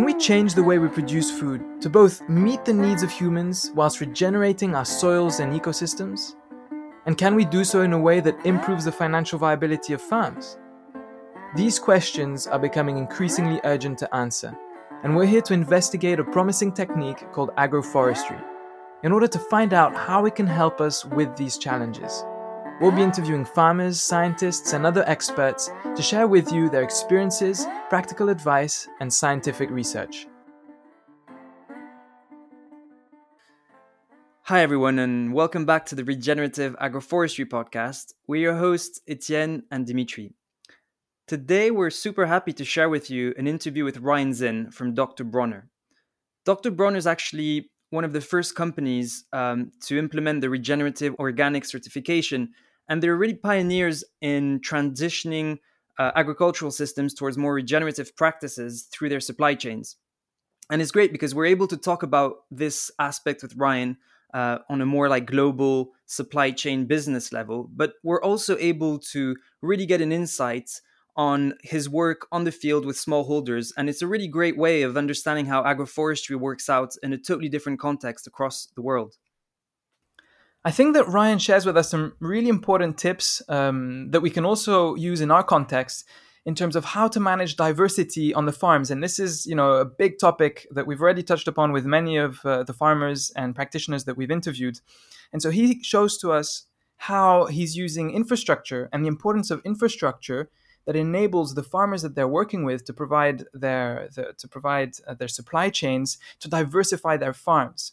Can we change the way we produce food to both meet the needs of humans whilst regenerating our soils and ecosystems? And can we do so in a way that improves the financial viability of farms? These questions are becoming increasingly urgent to answer, and we're here to investigate a promising technique called agroforestry in order to find out how it can help us with these challenges. We'll be interviewing farmers, scientists, and other experts to share with you their experiences, practical advice, and scientific research. Hi, everyone, and welcome back to the Regenerative Agroforestry Podcast. We're your hosts, Etienne and Dimitri. Today, we're super happy to share with you an interview with Ryan Zinn from Dr. Bronner. Dr. Bronner is actually one of the first companies um, to implement the regenerative organic certification, and they're really pioneers in transitioning uh, agricultural systems towards more regenerative practices through their supply chains. And it's great because we're able to talk about this aspect with Ryan uh, on a more like global supply chain business level, but we're also able to really get an insight on his work on the field with smallholders. And it's a really great way of understanding how agroforestry works out in a totally different context across the world. I think that Ryan shares with us some really important tips um, that we can also use in our context in terms of how to manage diversity on the farms. And this is, you know, a big topic that we've already touched upon with many of uh, the farmers and practitioners that we've interviewed. And so he shows to us how he's using infrastructure and the importance of infrastructure that enables the farmers that they're working with to provide their the, to provide uh, their supply chains to diversify their farms.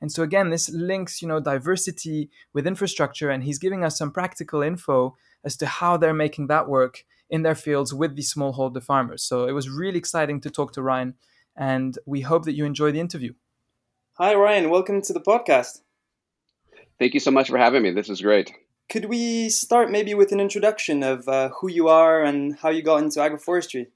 And so again, this links you know diversity with infrastructure, and he's giving us some practical info as to how they're making that work in their fields with the smallholder farmers. So it was really exciting to talk to Ryan, and we hope that you enjoy the interview. Hi, Ryan. Welcome to the podcast. Thank you so much for having me. This is great. Could we start maybe with an introduction of uh, who you are and how you got into agroforestry?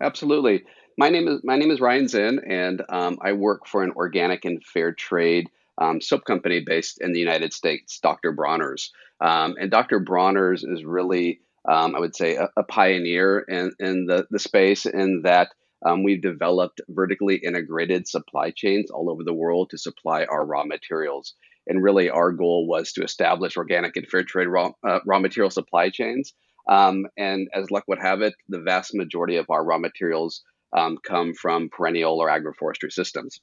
Absolutely. My name is my name is Ryan Zinn, and um, I work for an organic and fair trade um, soap company based in the United States, Dr. Bronner's. Um, and Dr. Bronner's is really, um, I would say, a, a, pioneer in, in the, the space in that um, we've developed vertically integrated supply chains all over the world to supply our raw materials. And really, our goal was to establish organic and fair trade raw, uh, raw material supply chains. Um, and as luck would have it, the vast majority of our raw materials um, come from perennial or agroforestry systems.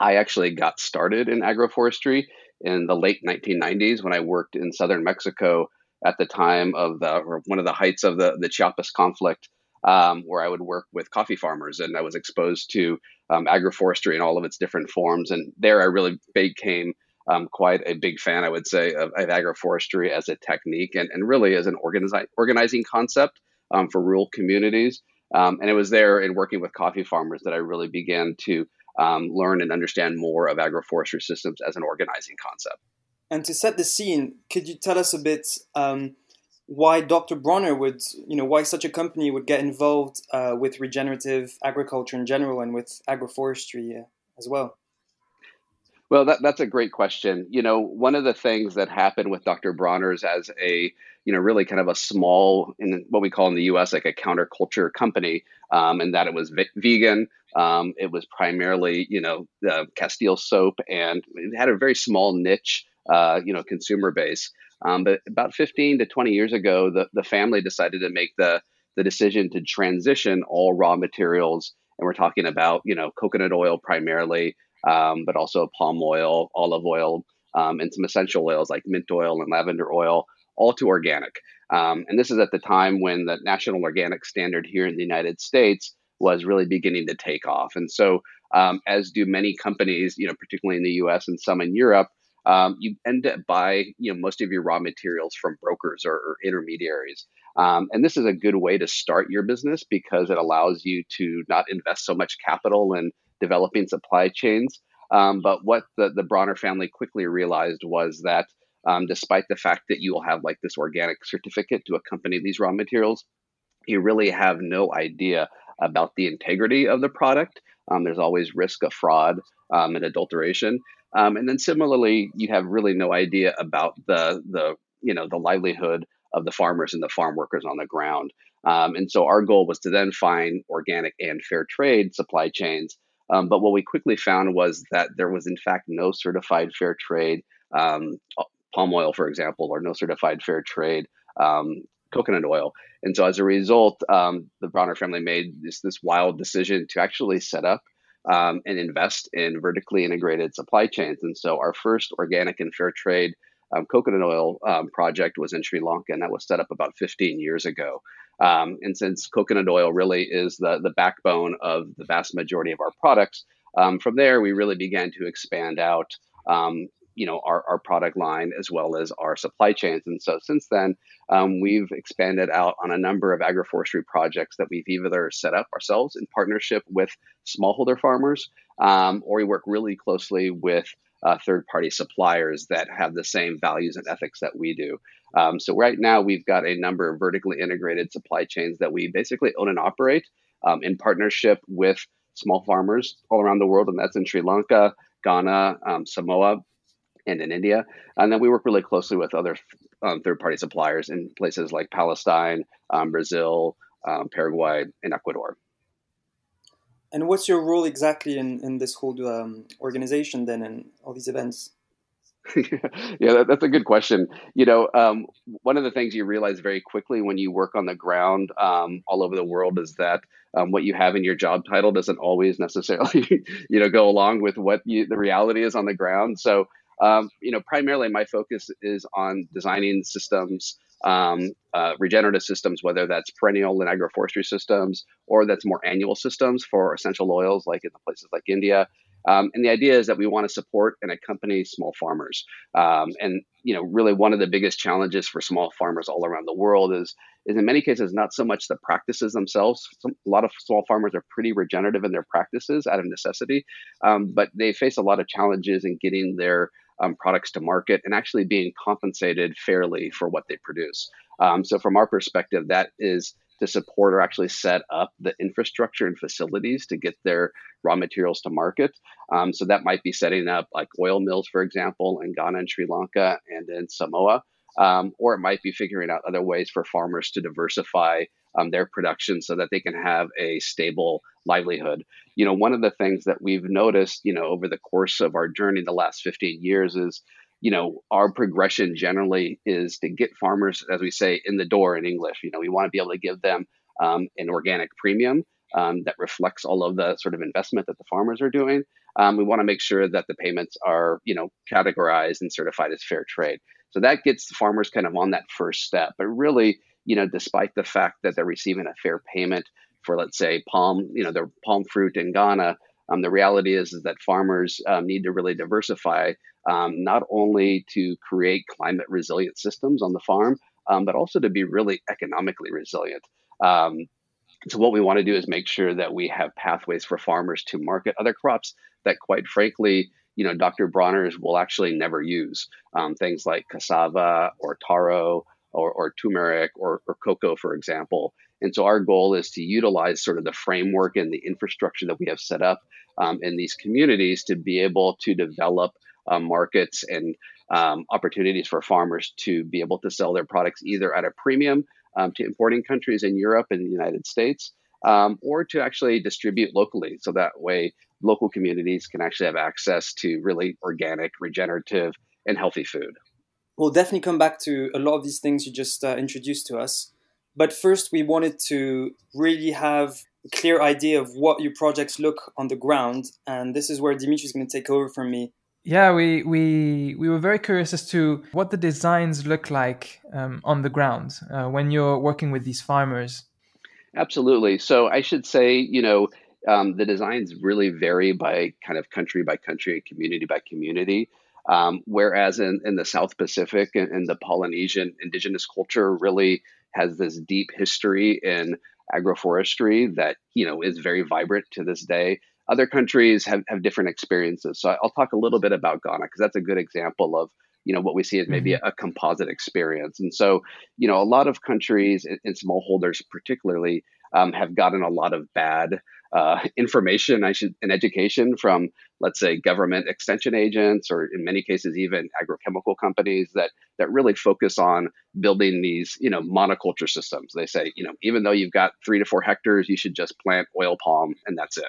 I actually got started in agroforestry in the late 1990s when I worked in southern Mexico at the time of the or one of the heights of the the Chiapas conflict, um, where I would work with coffee farmers, and I was exposed to um, agroforestry in all of its different forms. And there, I really became um, quite a big fan, I would say, of, of agroforestry as a technique and, and really as an organizi- organizing concept um, for rural communities. Um, and it was there in working with coffee farmers that I really began to um, learn and understand more of agroforestry systems as an organizing concept. And to set the scene, could you tell us a bit um, why Dr. Bronner would, you know, why such a company would get involved uh, with regenerative agriculture in general and with agroforestry uh, as well? Well, that, that's a great question. You know, one of the things that happened with Dr. Bronner's as a, you know, really kind of a small, in what we call in the U.S. like a counterculture company, um, and that it was vegan. Um, it was primarily, you know, the Castile soap, and it had a very small niche, uh, you know, consumer base. Um, but about 15 to 20 years ago, the, the family decided to make the the decision to transition all raw materials, and we're talking about, you know, coconut oil primarily, um, but also palm oil, olive oil, um, and some essential oils like mint oil and lavender oil, all to organic. Um, and this is at the time when the national organic standard here in the United States was really beginning to take off. And so, um, as do many companies, you know, particularly in the U.S. and some in Europe, um, you end up buying, you know most of your raw materials from brokers or, or intermediaries. Um, and this is a good way to start your business because it allows you to not invest so much capital in developing supply chains. Um, but what the, the Bronner family quickly realized was that um, despite the fact that you will have like this organic certificate to accompany these raw materials, you really have no idea about the integrity of the product. Um, there's always risk of fraud um, and adulteration. Um, and then similarly, you have really no idea about the the you know the livelihood of the farmers and the farm workers on the ground. Um, and so our goal was to then find organic and fair trade supply chains. Um, but what we quickly found was that there was, in fact, no certified fair trade um, palm oil, for example, or no certified fair trade um, coconut oil. And so as a result, um, the Bronner family made this, this wild decision to actually set up um, and invest in vertically integrated supply chains. And so our first organic and fair trade um, coconut oil um, project was in Sri Lanka, and that was set up about 15 years ago. Um, and since coconut oil really is the, the backbone of the vast majority of our products, um, from there we really began to expand out um, you know our, our product line as well as our supply chains and so since then um, we've expanded out on a number of agroforestry projects that we've either set up ourselves in partnership with smallholder farmers or we work really closely with uh, third party suppliers that have the same values and ethics that we do um, so right now we've got a number of vertically integrated supply chains that we basically own and operate um, in partnership with small farmers all around the world and that's in sri lanka ghana um, samoa and in India. And then we work really closely with other um, third party suppliers in places like Palestine, um, Brazil, um, Paraguay, and Ecuador. And what's your role exactly in, in this whole um, organization then and all these events? yeah, that, that's a good question. You know, um, one of the things you realize very quickly when you work on the ground um, all over the world is that um, what you have in your job title doesn't always necessarily, you know, go along with what you, the reality is on the ground. So um, you know, primarily my focus is on designing systems, um, uh, regenerative systems, whether that's perennial and agroforestry systems or that's more annual systems for essential oils, like in places like India. Um, and the idea is that we want to support and accompany small farmers. Um, and you know, really one of the biggest challenges for small farmers all around the world is is in many cases not so much the practices themselves. Some, a lot of small farmers are pretty regenerative in their practices out of necessity, um, but they face a lot of challenges in getting their um, products to market and actually being compensated fairly for what they produce. Um, so, from our perspective, that is to support or actually set up the infrastructure and facilities to get their raw materials to market. Um, so, that might be setting up like oil mills, for example, in Ghana and Sri Lanka and in Samoa. Um, or it might be figuring out other ways for farmers to diversify um, their production so that they can have a stable livelihood. You know, one of the things that we've noticed, you know, over the course of our journey the last 15 years is, you know, our progression generally is to get farmers, as we say, in the door in English. You know, we want to be able to give them um, an organic premium um, that reflects all of the sort of investment that the farmers are doing. Um, we want to make sure that the payments are, you know, categorized and certified as fair trade. So that gets farmers kind of on that first step. But really, you know, despite the fact that they're receiving a fair payment for, let's say, palm, you know, their palm fruit in Ghana, um, the reality is, is that farmers um, need to really diversify, um, not only to create climate resilient systems on the farm, um, but also to be really economically resilient. Um, so what we want to do is make sure that we have pathways for farmers to market other crops that, quite frankly, you know, Dr. Bronner's will actually never use. Um, things like cassava or taro or, or turmeric or, or cocoa, for example. And so our goal is to utilize sort of the framework and the infrastructure that we have set up um, in these communities to be able to develop uh, markets and um, opportunities for farmers to be able to sell their products either at a premium um, to importing countries in Europe and the United States, um, or to actually distribute locally. So that way, local communities can actually have access to really organic, regenerative, and healthy food we'll definitely come back to a lot of these things you just uh, introduced to us. But first, we wanted to really have a clear idea of what your projects look on the ground. And this is where Dimitri is going to take over from me. Yeah, we, we, we were very curious as to what the designs look like um, on the ground uh, when you're working with these farmers. Absolutely. So I should say, you know, um, the designs really vary by kind of country by country, and community by community. Um, whereas in, in the South Pacific and, the Polynesian indigenous culture really has this deep history in agroforestry that you know is very vibrant to this day. Other countries have, have different experiences. So I'll talk a little bit about Ghana because that's a good example of you know what we see as maybe mm-hmm. a, a, composite experience. And so you know a lot of countries and smallholders particularly um, have gotten a lot of bad uh, information I should, and education from, let's say, government extension agents, or in many cases, even agrochemical companies that that really focus on building these, you know, monoculture systems. They say, you know, even though you've got three to four hectares, you should just plant oil palm and that's it.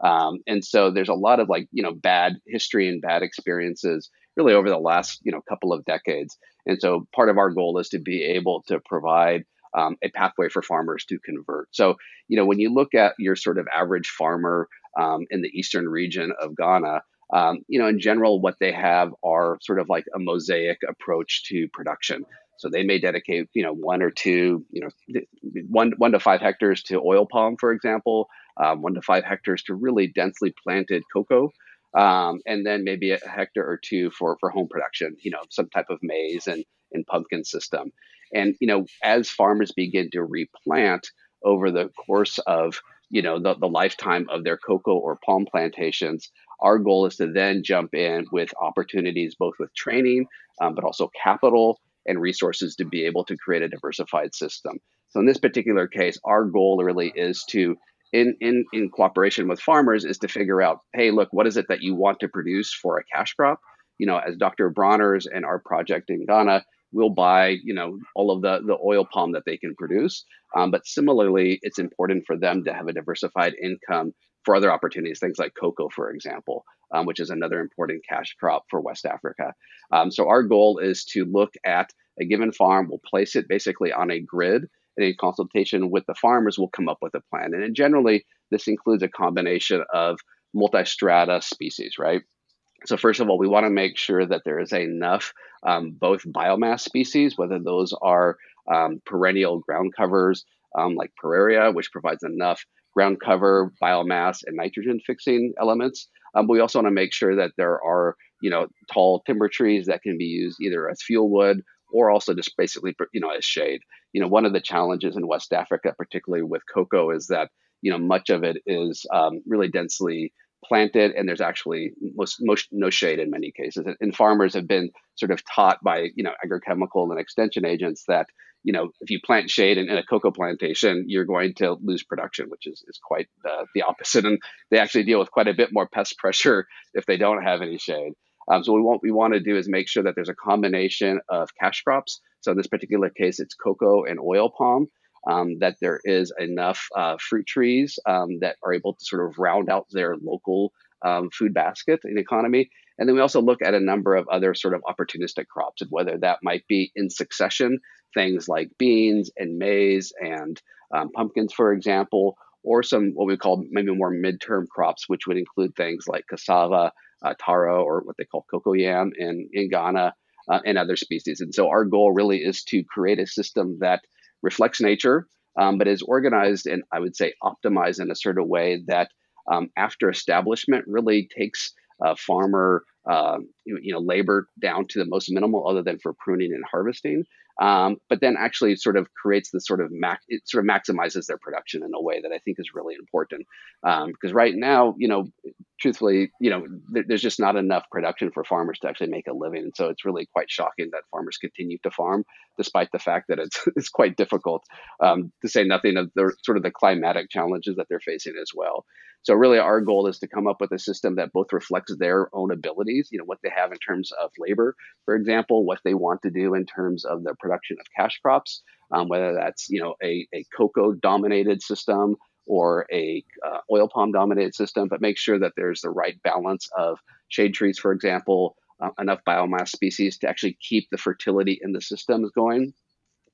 Um, and so there's a lot of like, you know, bad history and bad experiences really over the last, you know, couple of decades. And so part of our goal is to be able to provide um, a pathway for farmers to convert. So, you know, when you look at your sort of average farmer um, in the eastern region of Ghana, um, you know, in general, what they have are sort of like a mosaic approach to production. So they may dedicate, you know, one or two, you know, one one to five hectares to oil palm, for example, um, one to five hectares to really densely planted cocoa, um, and then maybe a hectare or two for for home production, you know, some type of maize and and pumpkin system. And you know, as farmers begin to replant over the course of you know the, the lifetime of their cocoa or palm plantations, our goal is to then jump in with opportunities both with training, um, but also capital and resources to be able to create a diversified system. So in this particular case, our goal really is to in, in, in cooperation with farmers is to figure out, hey, look, what is it that you want to produce for a cash crop? You know, as Dr. Bronner's and our project in Ghana, we'll buy, you know, all of the, the oil palm that they can produce. Um, but similarly, it's important for them to have a diversified income for other opportunities, things like cocoa, for example, um, which is another important cash crop for West Africa. Um, so our goal is to look at a given farm, we'll place it basically on a grid, and in consultation with the farmers, we'll come up with a plan. And generally, this includes a combination of multi-strata species, right? So first of all, we want to make sure that there is enough um, both biomass species, whether those are um, perennial ground covers um, like Pueraria, which provides enough ground cover, biomass, and nitrogen fixing elements. Um, we also want to make sure that there are you know tall timber trees that can be used either as fuel wood or also just basically you know as shade. You know one of the challenges in West Africa, particularly with cocoa, is that you know much of it is um, really densely planted and there's actually most, most no shade in many cases. And farmers have been sort of taught by you know agrochemical and extension agents that you know if you plant shade in, in a cocoa plantation you're going to lose production which is, is quite the opposite. And they actually deal with quite a bit more pest pressure if they don't have any shade um, so what we want to do is make sure that there's a combination of cash crops so in this particular case it's cocoa and oil palm um, that there is enough uh, fruit trees um, that are able to sort of round out their local um, food basket and economy. And then we also look at a number of other sort of opportunistic crops, and whether that might be in succession, things like beans and maize and um, pumpkins, for example, or some what we call maybe more midterm crops, which would include things like cassava, uh, taro, or what they call cocoyam in, in Ghana, uh, and other species. And so our goal really is to create a system that reflects nature, um, but is organized and I would say optimized in a certain way that um, after establishment really takes uh, farmer uh, you, you, know labor down to the most minimal other than for pruning and harvesting um, but then actually sort of creates the sort of mac- it sort of maximizes their production in a way that I think is really important because um, right now you know truthfully you know there, there's just not enough production for farmers to actually make a living. And so it's really quite shocking that farmers continue to farm despite the fact that it's it's quite difficult um, to say nothing of the sort of the climatic challenges that they're facing as well. So really our goal is to come up with a system that both reflects their own abilities, you know, what they have in terms of labor, for example, what they want to do in terms of the production of cash crops, um, whether that's, you know, a, a cocoa dominated system or a uh, oil palm dominated system, but make sure that there's the right balance of shade trees, for example, uh, enough biomass species to actually keep the fertility in the systems going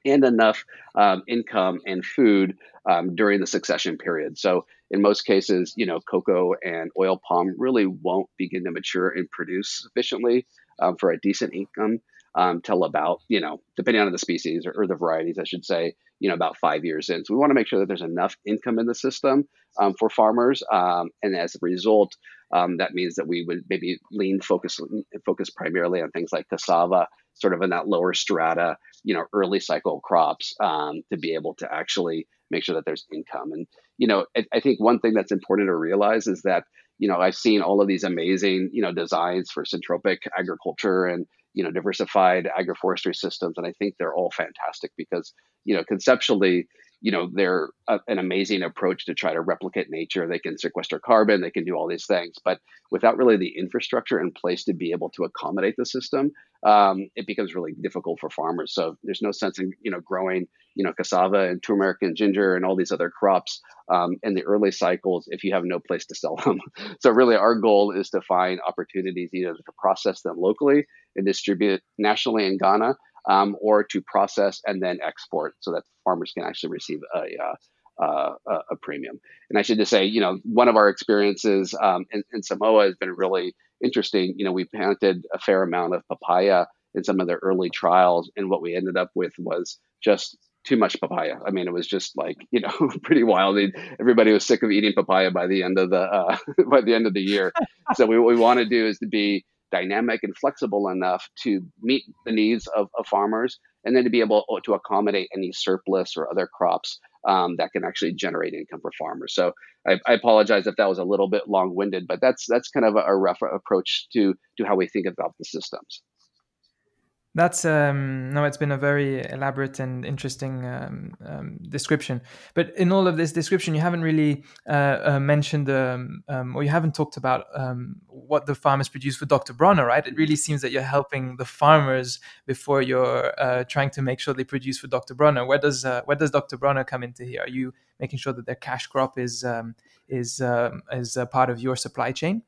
and enough um, income and food um, during the succession period. So in most cases, you know, cocoa and oil palm really won't begin to mature and produce sufficiently um, for a decent income um, till about, you know, depending on the species or, or, the varieties, I should say, you know, about five years in. So we want to make sure that there's enough income in the system um, for farmers, um, and as a result, that means that we would maybe lean focus focus primarily on things like cassava, sort of in that lower strata you know early cycle crops um, to be able to actually make sure that there's income and you know I, I, think one thing that's important to realize is that you know i've seen all of these amazing you know designs for syntropic agriculture and you know diversified agroforestry systems and i think they're all fantastic because you know conceptually you know they're a, an amazing approach to try to replicate nature. They can sequester carbon they can do all these things but without really the infrastructure in place to be able to accommodate the system um, it becomes really difficult for farmers. So there's no sense in you know growing you know cassava and turmeric and ginger and all these other crops um, in the early cycles if you have no place to sell them. So really our goal is to find opportunities either to process them locally and distribute nationally in ghana um, or to process and then export so that farmers can actually receive a, uh, uh, a premium. And I should just say, you know, one of our experiences um, in, in, Samoa has been really interesting. You know, we planted a fair amount of papaya in some of the early trials, and what we ended up with was just too much papaya. I mean, it was just like you know pretty wild. Everybody was sick of eating papaya by the end of the uh, by the end of the year. so what we want to do is to be dynamic and flexible enough to meet the needs of, of farmers and then to be able to accommodate any surplus or other crops um, that can actually generate income for farmers. So I, I, apologize if that was a little bit long-winded, but that's that's kind of a, a rough approach to to how we think about the systems. That's um, no, it's been a very elaborate and interesting um, um, description. But in all of this description, you haven't really uh, uh, mentioned um, um, or you haven't talked about um, what the farmers produce for Dr. Bronner, right? It really seems that you're helping the farmers before you're uh, trying to make sure they produce for Dr. Bronner. Where does uh, where does Dr. Bronner come into here? Are you making sure that their cash crop is is is a part of your supply chain?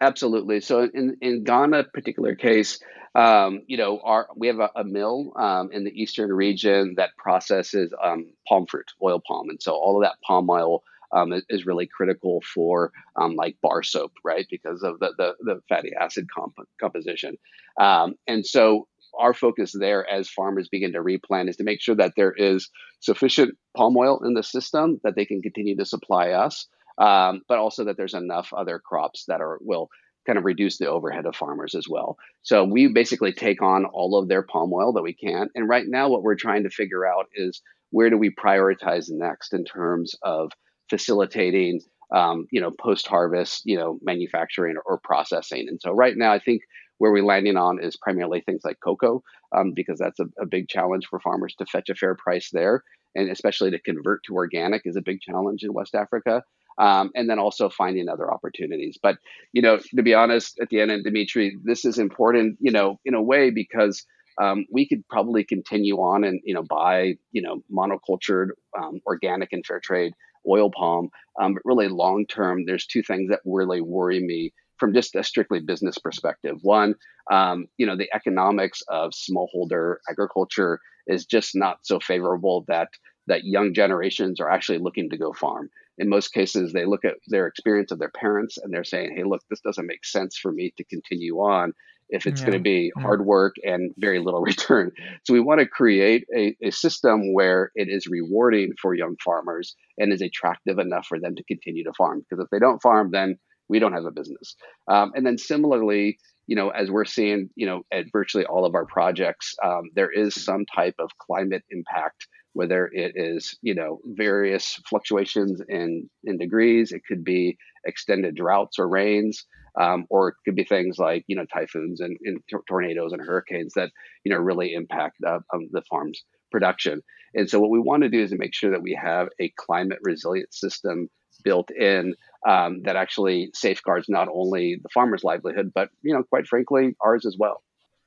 Absolutely. So in in Ghana particular case, um, you know, our we have a, a mill um, in the eastern region that processes um, palm fruit, oil palm, and so all of that palm oil um, is, really critical for um, like bar soap, right? Because of the the, the fatty acid comp- composition, um, and so our focus there as farmers begin to replant is to make sure that there is sufficient palm oil in the system that they can continue to supply us um, but also that there's enough other crops that are will kind of reduce the overhead of farmers as well. So we basically take on all of their palm oil that we can. And right now, what we're trying to figure out is where do we prioritize next in terms of facilitating, um, you know, post harvest, you know, manufacturing or, processing. And so right now, I think where we're landing on is primarily things like cocoa, um, because that's a, a big challenge for farmers to fetch a fair price there, and especially to convert to organic is a big challenge in West Africa um, and then also finding other opportunities. But you know, to be honest, at the end, and Dimitri, this is important, you know, in a way because um, we could probably continue on and you know buy you know monocultured, um, organic, and fair trade oil palm. Um, but really, long term, there's two things that really worry me from just a strictly business perspective. One, um, you know, the economics of smallholder agriculture is just not so favorable that that young generations are actually looking to go farm in most cases they look at their experience of their parents and they're saying hey look this doesn't make sense for me to continue on if it's yeah. going to be hard work and very little return. So we want to create a, a system where it is rewarding for young farmers and is attractive enough for them to continue to farm because if they don't farm then we don't have a business. Um, and then similarly you know as we're seeing you know at virtually all of our projects um, there is some type of climate impact whether it is you know various fluctuations in in degrees it could be extended droughts or rains um, or it could be things like you know typhoons and, and t- tornadoes and hurricanes that you know really impact uh, um, the farm's production. And so what we want to do is to make sure that we have a climate resilient system built in um, that actually safeguards not only the farmer's livelihood but you know quite frankly ours as well.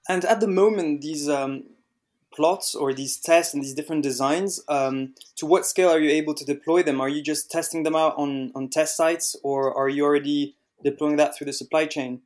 And at the moment these um, plots or these tests and these different designs, um, to what scale are you able to deploy them? Are you just testing them out on, on test sites or are you already deploying that through the supply chain?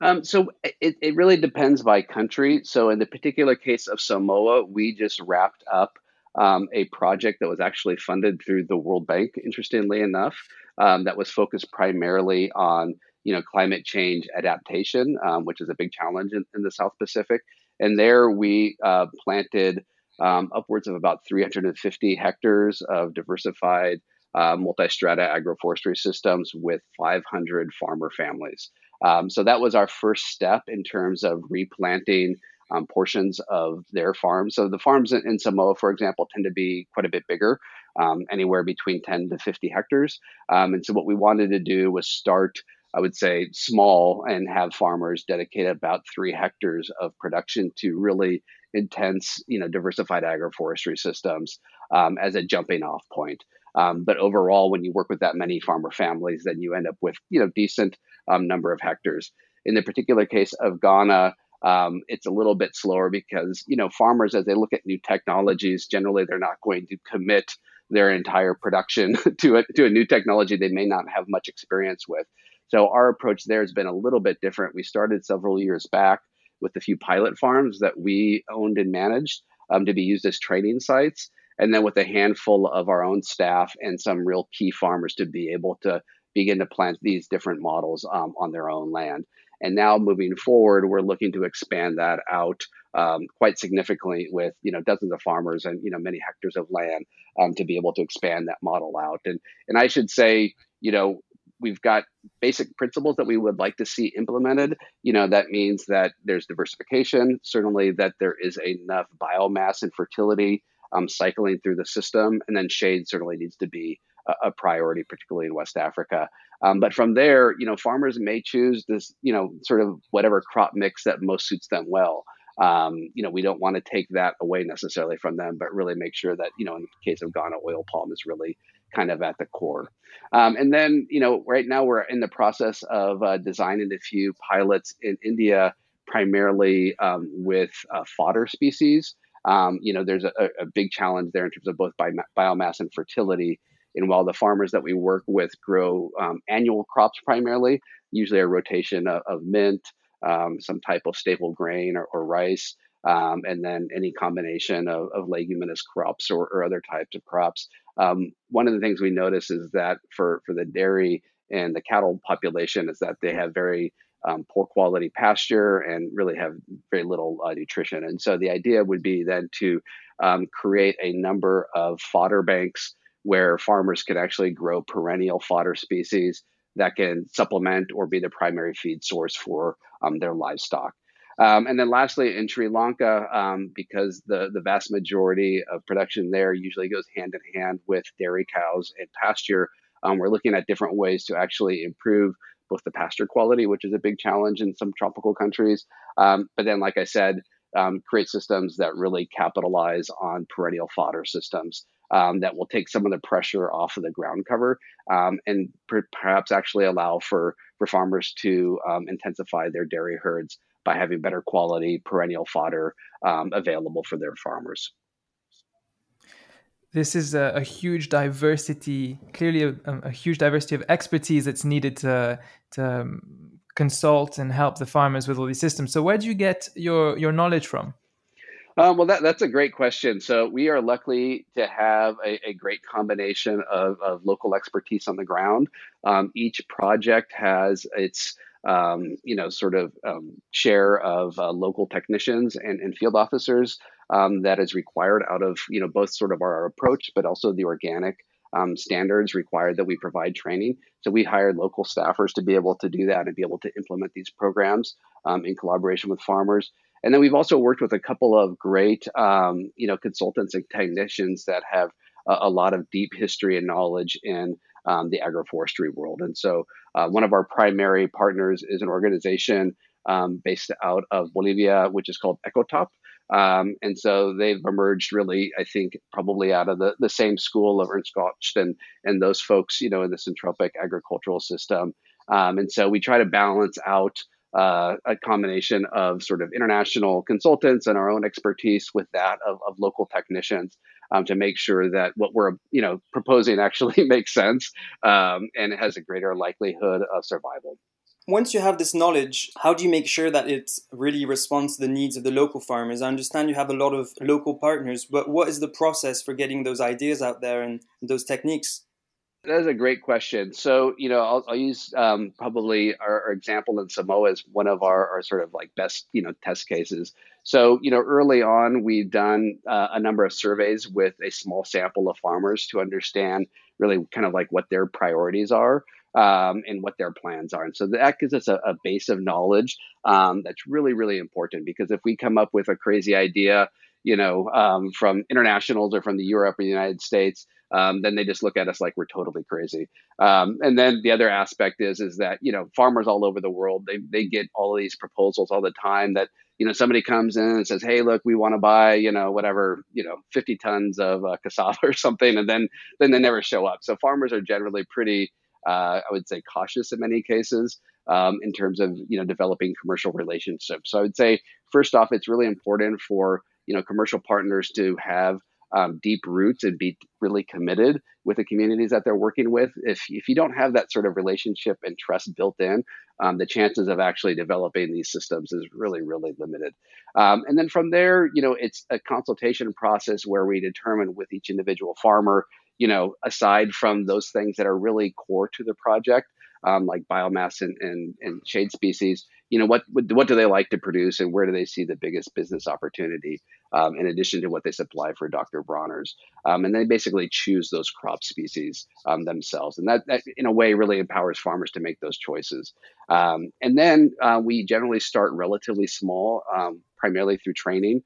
Um, so it, it really depends by country. So in the particular case of Samoa, we just wrapped up um, a project that was actually funded through the World Bank, interestingly enough, um, that was focused primarily on you know climate change adaptation, um, which is a big challenge in, in the South Pacific. And there we uh, planted um, upwards of about 350 hectares of diversified uh, multi-strata agroforestry systems with 500 farmer families. Um, so that was our first step in terms of replanting um, portions of their farms. So the farms in, in, Samoa, for example, tend to be quite a bit bigger, um, anywhere between 10 to 50 hectares. Um, and so what we wanted to do was start I would say, small and have farmers dedicate about three hectares of production to really intense, you know, diversified agroforestry systems um, as a jumping off point. Um, but overall, when you work with that many farmer families, then you end up with, you know, decent um, number of hectares. In the particular case of Ghana, um, it's a little bit slower because you know farmers as they look at new technologies generally they're not going to commit their entire production to a, to a new technology they may not have much experience with so our approach there has been a little bit different we started several years back with a few pilot farms that we owned and managed um, to be used as training sites and then with a handful of our own staff and some real key farmers to be able to begin to plant these different models um, on their own land and now moving forward, we're looking to expand that out um, quite significantly with you know dozens of farmers and you know many hectares of land um, to be able to expand that model out. And and I should say, you know, we've got basic principles that we would like to see implemented. You know, that means that there's diversification, certainly that there is enough biomass and fertility um, cycling through the system, and then shade certainly needs to be a, a priority, particularly in West Africa. Um, but from there, you know, farmers may choose this, you know, sort of whatever crop mix that most suits them well. Um, you know, we don't want to take that away necessarily from them, but really make sure that, you know, in the case of Ghana, oil palm is really kind of at the core. Um, and then, you know, right now we're in the process of uh, designing a few pilots in India, primarily um, with uh, fodder species. Um, you know, there's a, a, big challenge there in terms of both bi- biomass and fertility. And while the farmers that we work with grow um, annual crops primarily, usually a rotation of, of mint, um, some type of staple grain or, or rice, um, and then any combination of, of leguminous crops or, or, other types of crops. Um, one of the things we notice is that for, for the dairy and the cattle population is that they have very um, poor quality pasture and really have very little uh, nutrition. And so the idea would be then to um, create a number of fodder banks where farmers can actually grow perennial fodder species that can supplement or be the primary feed source for um, their livestock. Um, and then lastly, in Sri Lanka, um, because the, the vast majority of production there usually goes hand in hand with dairy cows and pasture, um, we're looking at different ways to actually improve both the pasture quality, which is a big challenge in some tropical countries. Um, but then, like I said, um, create systems that really capitalize on perennial fodder systems um, that will take some of the pressure off of the ground cover and per- perhaps actually allow for, for farmers to intensify their dairy herds by having better quality perennial fodder um, available for their farmers. This is a, a huge diversity, clearly a, a, huge diversity of expertise that's needed to, to um, consult and help the farmers with all these systems. So, where do you get your, your knowledge from? Um, well, that, that's a great question. So we are lucky to have a, a great combination of, of, local expertise on the ground. Um, each project has its um, you know sort of um, share of uh, local technicians and, and field officers um, that is required out of you know both sort of our approach, but also the organic um, standards required that we provide training. So we hired local staffers to be able to do that and be able to implement these programs in collaboration with farmers. And then we've also worked with a couple of great, um, you know, consultants and technicians that have a, a, lot of deep history and knowledge in um, the agroforestry world. And so, uh, one of our primary partners is an organization um, based out of Bolivia, which is called Ecotop. Um, and so they've emerged really, I think, probably out of the, the same school of Ernst Götsch and, and those folks, you know, in the syntropic agricultural system. Um, and so we try to balance out uh, a combination of sort of international consultants and our own expertise with that of, of local technicians um, to make sure that what we're you know proposing actually makes sense um, and it has a greater likelihood of survival. Once you have this knowledge, how do you make sure that it really responds to the needs of the local farmers? I understand you have a lot of local partners, but what is the process for getting those ideas out there and those techniques? That is a great question. So, you know, I'll, I'll use um, probably our, our, example in Samoa as one of our, our, sort of like best, you know, test cases. So, you know, early on, we've done uh, a number of surveys with a small sample of farmers to understand really kind of like what their priorities are um, and what their plans are. And so that gives us a, a base of knowledge um, that's really, really important because if we come up with a crazy idea, you know, um, from internationals or from the Europe or the United States, um, then they just look at us like we're totally crazy. Um, and then the other aspect is is that you know farmers all over the world they they get all these proposals all the time that you know somebody comes in and says hey look we want to buy you know whatever you know 50 tons of uh, cassava or something and then then they never show up. So farmers are generally pretty uh, I would say cautious in many cases um, in terms of you know developing commercial relationships. So I would say first off, it's really important for you know commercial partners to have um, deep roots and be really committed with the communities that they're working with. If if you don't have that sort of relationship and trust built in, um, the chances of actually developing these systems is really really limited. Um, and then from there, you know, it's a consultation process where we determine with each individual farmer, you know, aside from those things that are really core to the project um, like biomass and, and, and shade species, you know, what, what do they like to produce and where do they see the biggest business opportunity um, in addition to what they supply for Dr. Bronner's? Um, and they basically choose those crop species um, themselves. And that, that, in a way, really empowers farmers to make those choices. Um, and then uh, we generally start relatively small, um, primarily through training.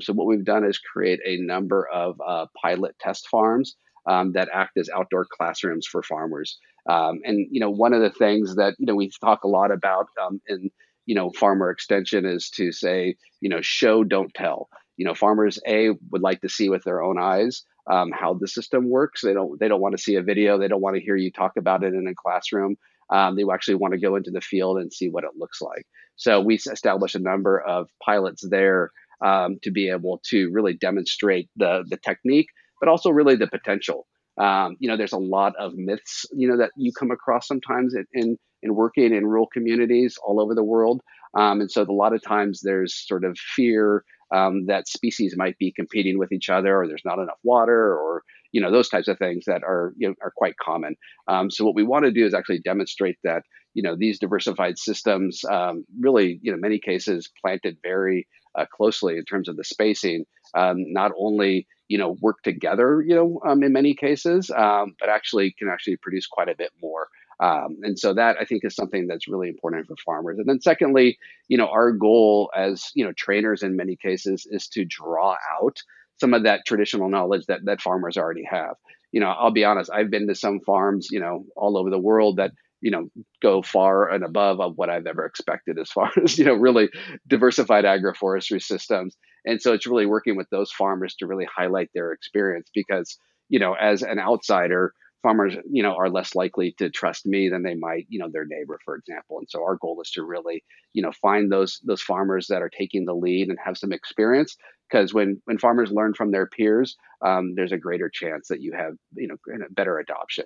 so what we've done is create a number of uh, pilot test farms um, that act as outdoor classrooms for farmers. Um, and you know, one of the things that you know we talk a lot about um, in you know farmer extension is to say you know show don't tell. You know, farmers a would like to see with their own eyes um, how the system works. They don't they don't want to see a video. They don't want to hear you talk about it in a classroom. Um, they actually want to go into the field and see what it looks like. So we established a number of pilots there um, to be able to really demonstrate the the technique, but also really the potential. Um, you know, there's a lot of myths, you know, that you come across sometimes in, in, in working in rural communities all over the world. Um, and so a lot of times there's sort of fear um, that species might be competing with each other or there's not enough water or, you know, those types of things that are, you know, are quite common. Um, so what we want to do is actually demonstrate that, you know, these diversified systems um, really, you know, many cases planted very uh, closely in terms of the spacing, um, not only you know work together you know um, in many cases um, but actually can actually produce quite a bit more um, and so that i think is something that's really important for farmers and then secondly you know our goal as you know trainers in many cases is to draw out some of that traditional knowledge that that farmers already have you know i'll be honest i've been to some farms you know all over the world that you know go far and above of what I've ever expected as far as you know really diversified agroforestry systems. And so it's really working with those farmers to really highlight their experience because you know as an outsider farmers you know are less likely to trust me than they might you know their neighbor for example and so our goal is to really you know find those those farmers that are taking the lead and have some experience because when when farmers learn from their peers um, there's a greater chance that you have you know better adoption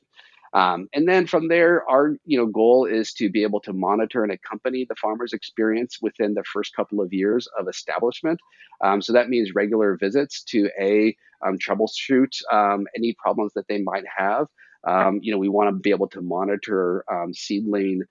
um, and then from there, our you know goal is to be able to monitor and accompany the farmer's experience within the first couple of years of establishment. Um, so that means regular visits to a um, troubleshoot um, any problems that they might have. Um, you know, we want to be able to monitor um, seedling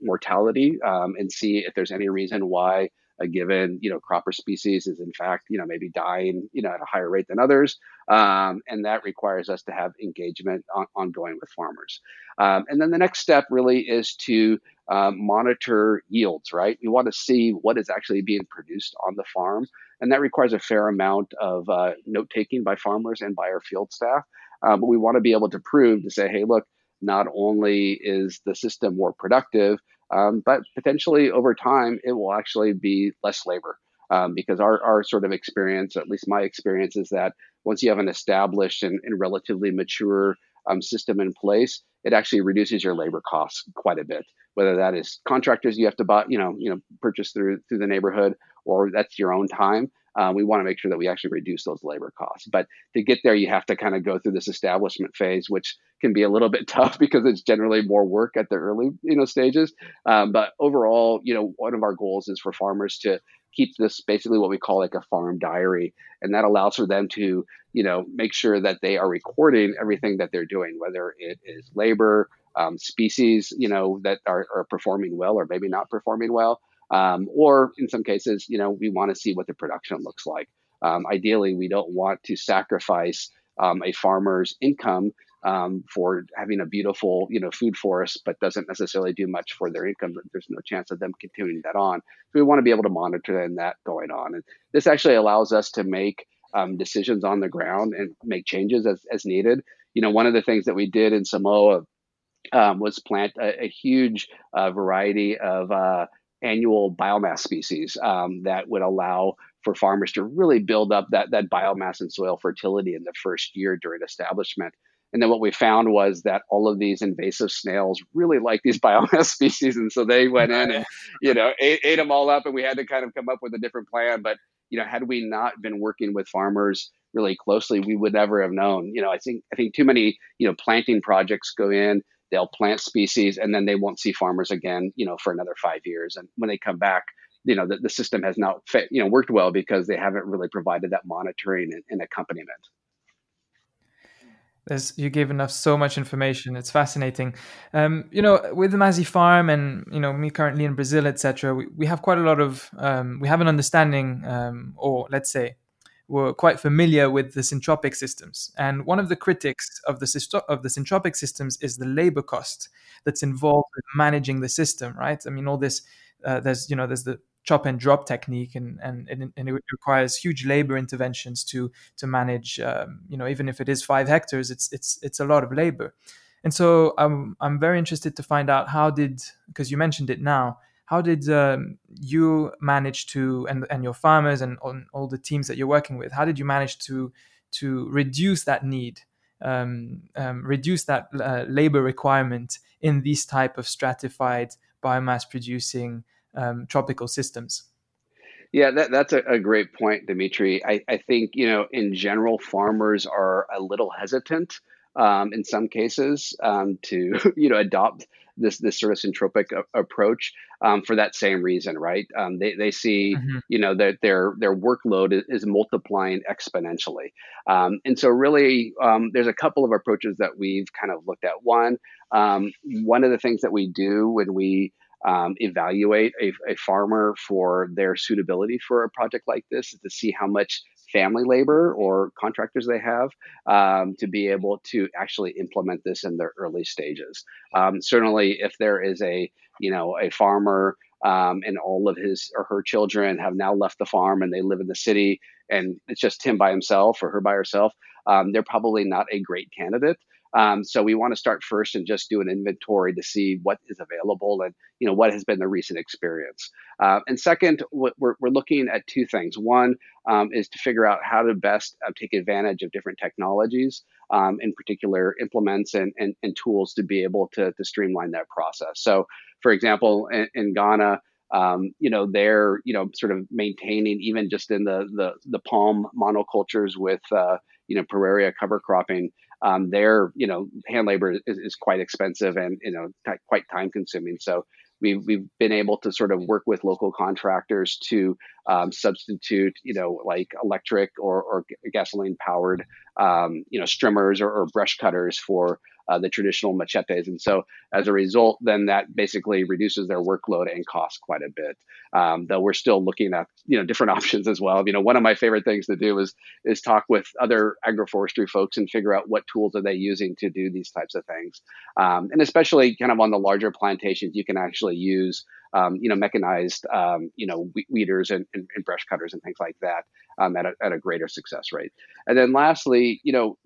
mortality and see if there's any reason why a given you know crop or species is in fact you know maybe dying you know at a higher rate than others. Um, and that requires us to have engagement on, ongoing with farmers. Um, and then the next step really is to um, monitor yields right? We want to see what is actually being produced on the farm and that requires a fair amount of uh, note taking by farmers and by our field staff uh, but we want to be able to prove to say hey look not only is the system more productive um, but potentially over time, it will actually be less labor. Um, because our, our sort of experience, at least my experience, is that once you have an established and, and relatively mature um, system in place, it actually reduces your labor costs quite a bit. Whether that is contractors you have to buy, you know, you know, purchase through through the neighborhood, or that's your own time. Uh, we want to make sure that we actually reduce those labor costs. But to get there, you have to kind of go through this establishment phase, which can be a little bit tough because it's generally more work at the early, you know, stages. Um, but overall, you know, one of our goals is for farmers to keep this basically what we call like a farm diary, and that allows for them to, you know, make sure that they are recording everything that they're doing, whether it is labor, um, species, you know, that are, are performing well or maybe not performing well. Um, or in some cases, you know, we want to see what the production looks like. Um, ideally, we don't want to sacrifice um, a farmer's income um, for having a beautiful, you know, food forest, but doesn't necessarily do much for their income. There's no chance of them continuing that on. So we want to be able to monitor that going on. And this actually allows us to make um, decisions on the ground and make changes as, as needed. You know, one of the things that we did in Samoa um, was plant a, a huge uh, variety of uh, annual biomass species um, that would allow for farmers to really build up that, that biomass and soil fertility in the first year during establishment. And then what we found was that all of these invasive snails really like these biomass species, and so they went in and you know ate, ate them all up, and we had to kind of come up with a different plan. But you know, had we not been working with farmers really closely, we would never have known. You know, I think I think too many you know planting projects go in, they'll plant species, and then they won't see farmers again. You know, for another five years, and when they come back, you know, the, the system has not fit, you know worked well because they haven't really provided that monitoring and, and accompaniment. There's, you gave enough so much information. It's fascinating. Um, you know, with the Mazi Farm and you know me currently in Brazil, etc. We, we have quite a lot of um, we have an understanding, um, or let's say, we're quite familiar with the syntropic systems. And one of the critics of the of the syntropic systems is the labor cost that's involved with managing the system. Right? I mean, all this uh, there's you know there's the chop and drop technique and and, and it requires huge labor interventions to to manage um, you know even if it is five hectares it's it's it's a lot of labor and so I'm I'm very interested to find out how did because you mentioned it now how did um, you manage to and and your farmers and on all the teams that you're working with how did you manage to to reduce that need um, um, reduce that uh, labor requirement in these type of stratified biomass producing um, tropical systems. Yeah, that, that's a, a, great point, Dimitri. I, I, think, you know, in general, farmers are a little hesitant um, in some cases um, to, you know, adopt this this sort of syntropic a- approach um, for that same reason, right? Um, they, they see, mm-hmm. you know, that their their workload is, is multiplying exponentially. Um, and so really, um, there's a couple of approaches that we've kind of looked at. One, one of the things that we do when we um, evaluate a, a, farmer for their suitability for a project like this is to see how much family labor or contractors they have um, to be able to actually implement this in their early stages. Um, certainly, if there is a you know a farmer um, and all of his or her children have now left the farm and they live in the city and it's just him by himself or her by herself, um, they're probably not a great candidate. Um, so we want to start first and just do an inventory to see what is available and you know what has been the recent experience. Uh, and second, we're, we're looking at two things. One um, is to figure out how to best uh, take advantage of different technologies, um, in particular implements and, and, and, tools to be able to, to streamline that process. So, for example, in, in Ghana. Um, you know they're you know sort of maintaining even just in the the, the palm monocultures with uh, you know Pueraria cover cropping um, their you know hand labor is, is quite expensive and you know t- quite time consuming. So we've we've been able to sort of work with local contractors to um, substitute you know like electric or, or gasoline powered um, you know strimmers or, or brush cutters for uh, the traditional machetes. And so as a result, then that basically reduces their workload and cost quite a bit. Um, though we're still looking at you know different options as well. You know, one of my favorite things to do is is talk with other agroforestry folks and figure out what tools are they using to do these types of things. Um, and especially kind of on the larger plantations, you can actually use um, you know, mechanized, um, you know, weeders and, and, and, brush cutters and things like that um, at, a, at a greater success rate. And then lastly, you know,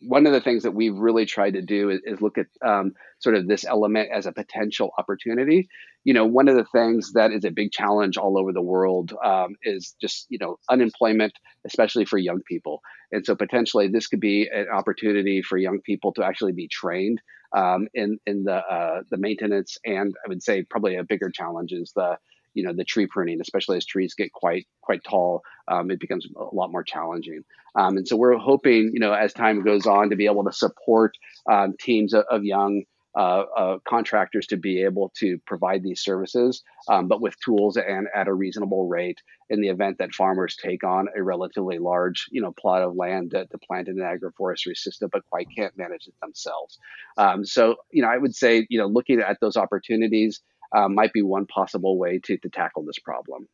one of the things that we've really tried to do is, is look at um, sort of this element as a potential opportunity. You know, one of the things that is a big challenge all over the world um, is just you know unemployment, especially for young people. And so potentially this could be an opportunity for young people to actually be trained um, in in the uh, the maintenance, and I would say probably a bigger challenge is the you know the tree pruning, especially as trees get quite quite tall, um, it becomes a lot more challenging. Um, and so we're hoping, you know, as time goes on, to be able to support um, teams of, of young uh, uh, contractors to be able to provide these services, um, but with tools and at a reasonable rate. In the event that farmers take on a relatively large, you know, plot of land to, to plant in an agroforestry system, but quite can't manage it themselves. Um, so, you know, I would say, you know, looking at those opportunities uh, might be one possible way to, to tackle this problem.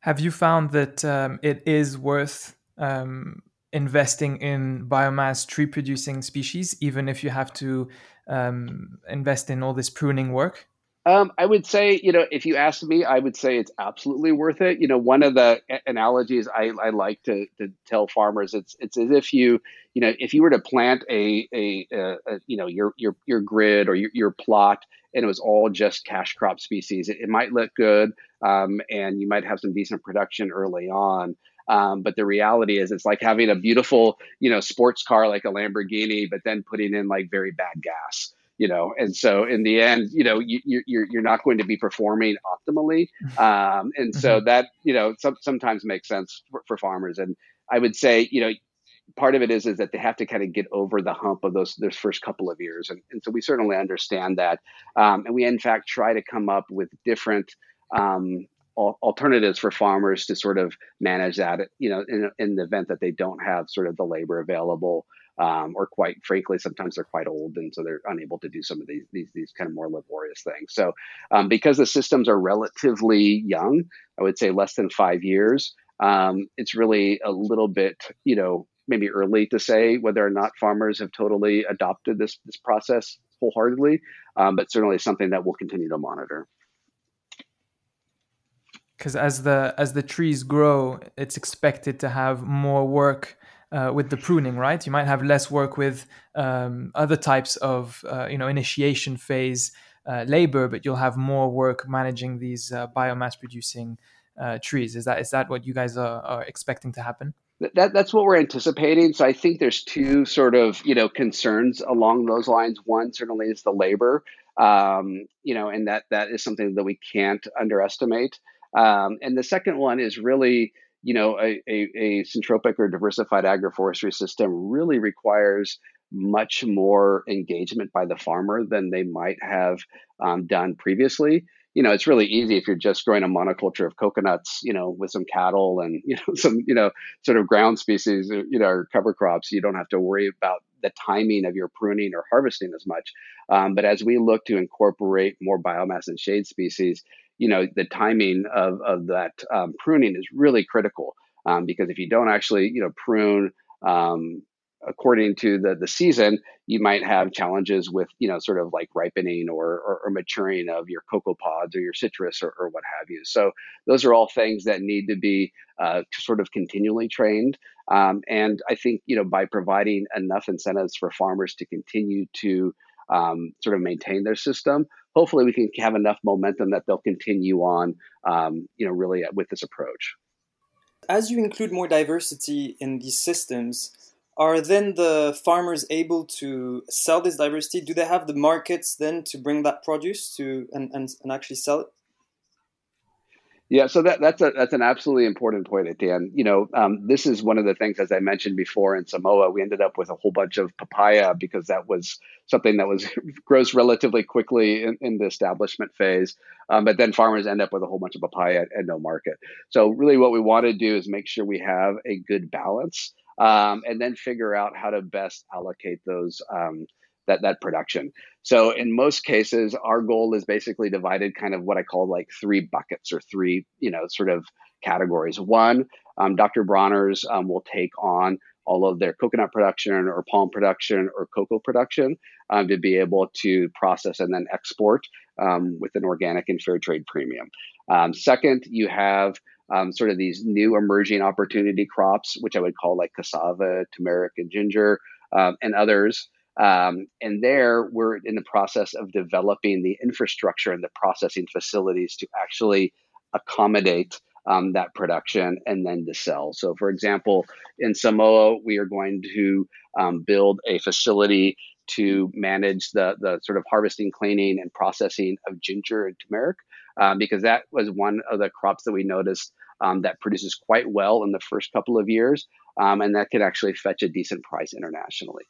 Have you found that um, it is worth um, investing in biomass tree producing species, even if you have to um, invest in all this pruning work? Um, I would say, you know, if you ask me, I would say it's absolutely worth it. You know, one of the analogies I, I like to, to tell farmers, it's it's as if you, you know, if you were to plant a, a, a, a you know, your your your grid or your, your plot, and it was all just cash crop species, it, it might look good, um, and you might have some decent production early on. Um, but the reality is, it's like having a beautiful, you know, sports car like a Lamborghini, but then putting in like very bad gas you know and so in the end you know you, you're you're not going to be performing optimally. Um, and so mm-hmm. that you know some, sometimes makes sense for, for, farmers. And i would say you know part of it is is that they have to kind of get over the hump of those those first couple of years. And, and so we certainly understand that. Um, and we in fact try to come up with different um, alternatives for farmers to sort of manage that you know in, in the event that they don't have sort of the labor available um, or quite frankly, sometimes they're quite old, and so they're unable to do some of these these, these kind of more laborious things. So, um, because the systems are relatively young, I would say less than five years, um, it's really a little bit, you know, maybe early to say whether or not farmers have totally adopted this this process wholeheartedly, um, but certainly something that we'll continue to monitor because as the as the trees grow it's expected to have more work uh, with the pruning, right? You might have less work with um, other types of, uh, you know, initiation phase uh, labor, but you'll have more work managing these uh, biomass producing uh, trees. Is that is that what you guys are, are expecting to happen? That, that's what we're anticipating. So I think there's two sort of you know concerns along those lines. One certainly is the labor, um, you know, and that that is something that we can't underestimate. Um, and the second one is really you know, a, a, a syntropic or diversified agroforestry system really requires much more engagement by the farmer than they might have um, done previously. You know, it's really easy if you're just growing a monoculture of coconuts, you know, with some cattle and you know some you know sort of ground species, uh, you know, or cover crops. You don't have to worry about the timing of your pruning or harvesting as much. Um, but as we look to incorporate more biomass and shade species, you know the timing of, of that um, pruning is really critical um, because if you don't actually you know prune um, according to the the season you might have challenges with you know sort of like ripening or, or, or maturing of your cocoa pods or your citrus or, or, what have you. So those are all things that need to be uh, sort of continually trained um, and i think you know by providing enough incentives for farmers to continue to um, sort of maintain their system hopefully we can have enough momentum that they'll continue on, um, you know, really with this approach. As you include more diversity in these systems, are then the farmers able to sell this diversity? Do they have the markets then to bring that produce to and, and, and actually sell it? Yeah, so that, that's a that's an absolutely important point, Dan. You know, um, this is one of the things, as I mentioned before, in Samoa, we ended up with a whole bunch of papaya because that was something that was grows relatively quickly in, in the establishment phase. Um, but then farmers end up with a whole bunch of papaya and no market. So really, what we want to do is make sure we have a good balance, um, and then figure out how to best allocate those um, that that production. So in most cases, our goal is basically divided kind of what I call like three buckets or three, you know, sort of categories. One, um, Dr. Bronner's um, will take on all of their coconut production or palm production or cocoa production um, to be able to process and then export um, with an organic and fair trade premium. Um, second, you have um, sort of these new emerging opportunity crops, which I would call like cassava, turmeric, and ginger, um, and others um, and there, we're in the process of developing the infrastructure and the processing facilities to actually accommodate um, that production and then to sell. So, for example, in Samoa, we are going to um, build a facility to manage the, the sort of harvesting, cleaning, and processing of ginger and turmeric, um, because that was one of the crops that we noticed um, that produces quite well in the first couple of years, um, and that could actually fetch a decent price internationally.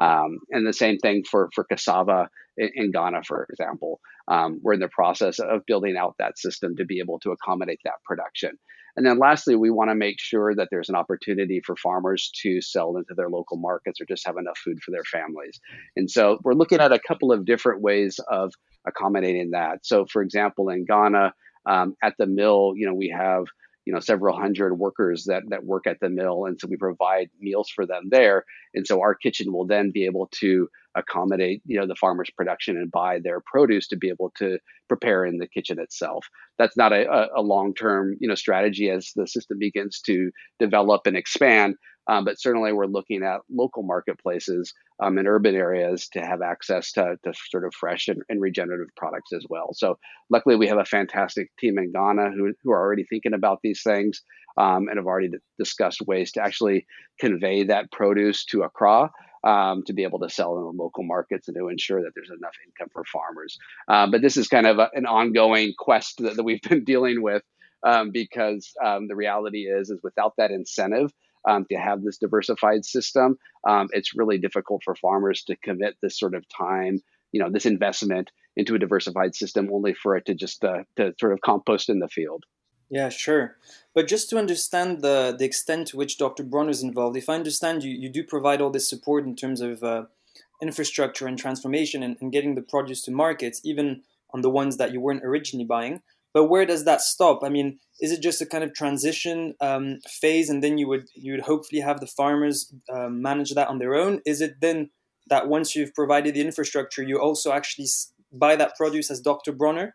Um, and the same thing for, for cassava in, in Ghana, for example. Um, we're in the process of building out that system to be able to accommodate that production. And then lastly, we want to make sure that there's an opportunity for farmers to sell into their local markets or just have enough food for their families. And so we're looking at a couple of different ways of accommodating that. So, for example, in Ghana, um, at the mill, you know, we have you know several hundred workers that that work at the mill and so we provide meals for them there. And so our kitchen will then be able to accommodate you know the farmers production and buy their produce to be able to prepare in the kitchen itself. That's not a, a long term you know strategy as the system begins to develop and expand um, but certainly, we're looking at local marketplaces um, in urban areas to have access to, to sort of fresh and, and, regenerative products as well. So, luckily, we have a fantastic team in Ghana who, who are already thinking about these things um, and have already d- discussed ways to actually convey that produce to Accra. Um, to be able to sell in the local markets and to ensure that there's enough income for farmers. Uh, but this is kind of a, an ongoing quest that, that, we've been dealing with um, because um, the reality is, is without that incentive, um, to have this diversified system, um, it's really difficult for farmers to commit this sort of time, you know, this investment into a diversified system only for it to just uh, to sort of compost in the field. Yeah, sure. But just to understand the, the extent to which Dr. Bronner is involved, if I understand you, you do provide all this support in terms of uh, infrastructure and transformation and, and getting the produce to markets, even on the ones that you weren't originally buying. But where does that stop? I mean, is it just a kind of transition um, phase, and then you would you would hopefully have the farmers uh, manage that on their own? Is it then that once you've provided the infrastructure, you also actually buy that produce as Dr. Bronner?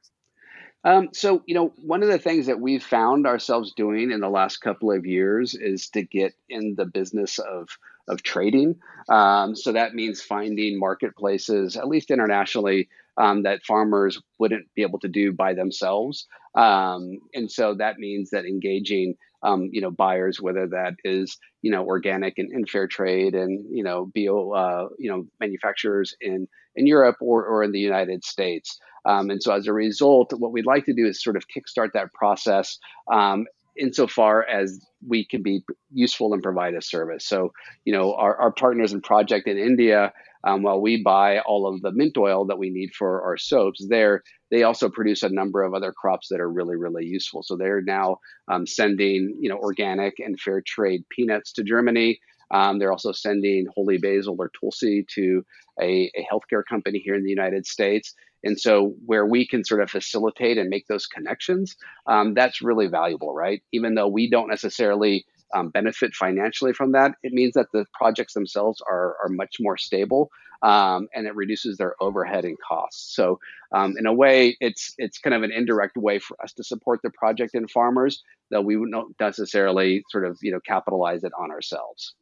Um, so, you know, one of the things that we've found ourselves doing in the last couple of years is to get in the business of of trading. Um, so that means finding marketplaces, at least internationally, um, that farmers wouldn't be able to do by themselves. Um, and so that means that engaging, um, you know, buyers, whether that is, you know, organic and, and fair trade and, you know, bio, uh, you know, manufacturers in, in Europe or, or in the United States. Um, and so as a result, what we'd like to do is sort of kickstart that process um, insofar as we can be useful and provide a service. So, you know, our, our partners in project in India um, while we buy all of the mint oil that we need for our soaps, there they also produce a number of other crops that are really, really useful. So they're now um, sending, you know, organic and fair trade peanuts to Germany. Um, they're also sending holy basil or tulsi to a, a healthcare company here in the United States. And so, where we can sort of facilitate and make those connections, um, that's really valuable, right? Even though we don't necessarily um, benefit financially from that, it means that the projects themselves are, are much more stable um, and it reduces their overhead and costs. So, um, in a way, it's it's kind of an indirect way for us to support the project and farmers, though we don't necessarily sort of you know capitalize it on ourselves.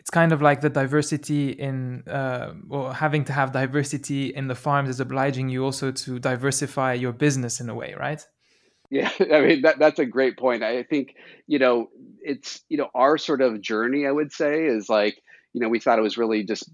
It's kind of like the diversity in, uh, well, having to have diversity in the farms is obliging you also to diversify your business in a way, right? Yeah, I mean that that's a great point. I think you know it's you know our sort of journey. I would say is like you know we thought it was really just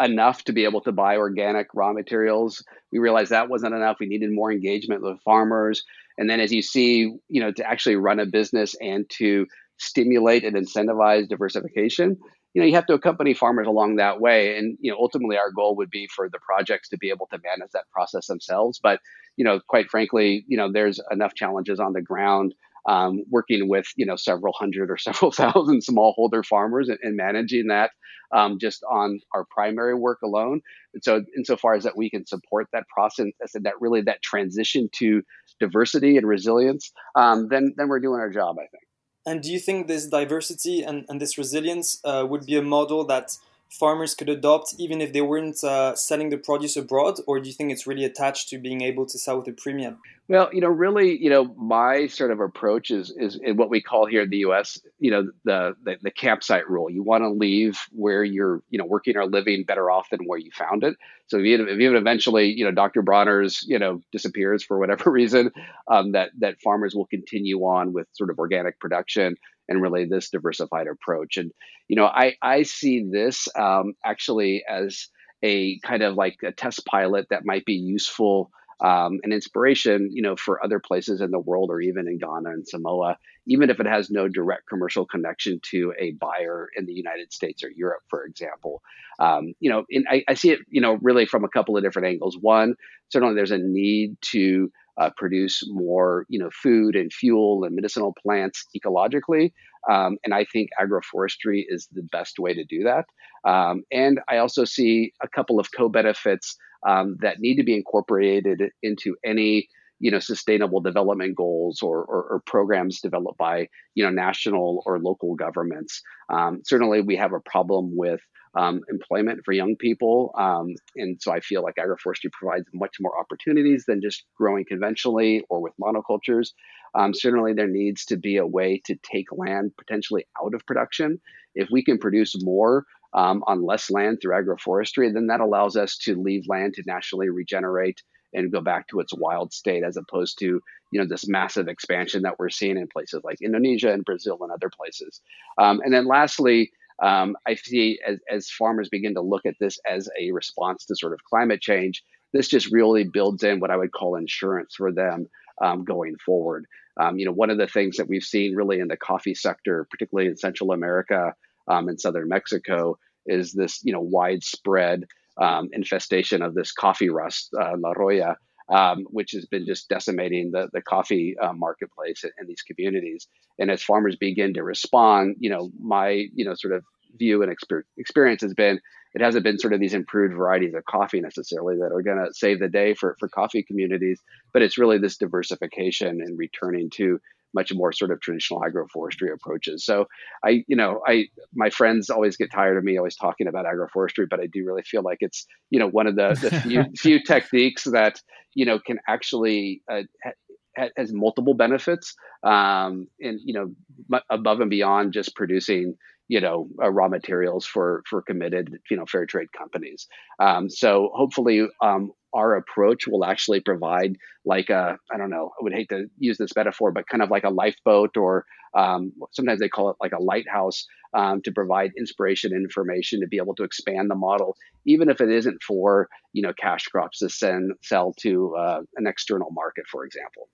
enough to be able to buy organic raw materials. We realized that wasn't enough. We needed more engagement with farmers. And then as you see, you know, to actually run a business and to stimulate and incentivize diversification, you know, you have to accompany farmers along that way. And, you know, ultimately our goal would be for the projects to be able to manage that process themselves. But, you know, quite frankly, you know, there's enough challenges on the ground um, working with, you know, several hundred or several thousand smallholder farmers and, and managing that um, just on our primary work alone. And so, insofar as that we can support that process, that really that transition to diversity and resilience, um, then then we're doing our job, I think. And do you think this diversity and, and this resilience uh, would be a model that farmers could adopt even if they weren't uh, selling the produce abroad, or do you think it's really attached to being able to sell with a premium? Well, you know, really, you know, my sort of approach is is what we call here in the U.S. You know, the the, the campsite rule. You want to leave where you're, you know, working or living better off than where you found it. So if even, if even eventually, you know, Dr. Bronner's, you know, disappears for whatever reason, um, that that farmers will continue on with sort of organic production and really this diversified approach. And you know, I I see this um, actually as a kind of like a test pilot that might be useful um, an inspiration, you know, for other places in the world or even in Ghana and Samoa, even if it has no direct commercial connection to a buyer in the United States or Europe, for example. Um, you know, I, I, see it, you know, really from a couple of different angles. One, certainly there's a need to uh, produce more, you know, food and fuel and medicinal plants ecologically. Um, and I think agroforestry is the best way to do that. Um, and I also see a couple of co benefits um, that need to be incorporated into any you know sustainable development goals or, or, or programs developed by you know national or local governments. Um, certainly, we have a problem with um, employment for young people. Um, and so I feel like agroforestry provides much more opportunities than just growing conventionally or with monocultures. Um, certainly, there needs to be a way to take land potentially out of production. If we can produce more um, on less land through agroforestry, then that allows us to leave land to naturally regenerate and go back to its wild state as opposed to you know this massive expansion that we're seeing in places like Indonesia and Brazil and other places. Um, and then lastly, um, I see as, as farmers begin to look at this as a response to sort of climate change, this just really builds in what I would call insurance for them um, going forward. Um, you know, one of the things that we've seen really in the coffee sector, particularly in Central America um, and southern Mexico, is this you know widespread um, infestation of this coffee rust, uh, La Roya, um, which has been just decimating the, the coffee uh, marketplace in, in, these communities. And as farmers begin to respond, you know, my, you know, sort of view and exper- experience has been it hasn't been sort of these improved varieties of coffee necessarily that are going to save the day for, for coffee communities, but it's really this diversification and returning to much more sort of traditional agroforestry approaches. So I, you know, I my friends always get tired of me always talking about agroforestry, but I do really feel like it's you know one of the, the few few techniques that you know can actually uh, ha- has multiple benefits um, and you know above and beyond just producing you know uh, raw materials for for committed you know fair trade companies um, so hopefully um, our approach will actually provide like a i don't know i would hate to use this metaphor but kind of like a lifeboat or um, sometimes they call it like a lighthouse um, to provide inspiration and information to be able to expand the model even if it isn't for you know cash crops to send sell to uh, an external market for example.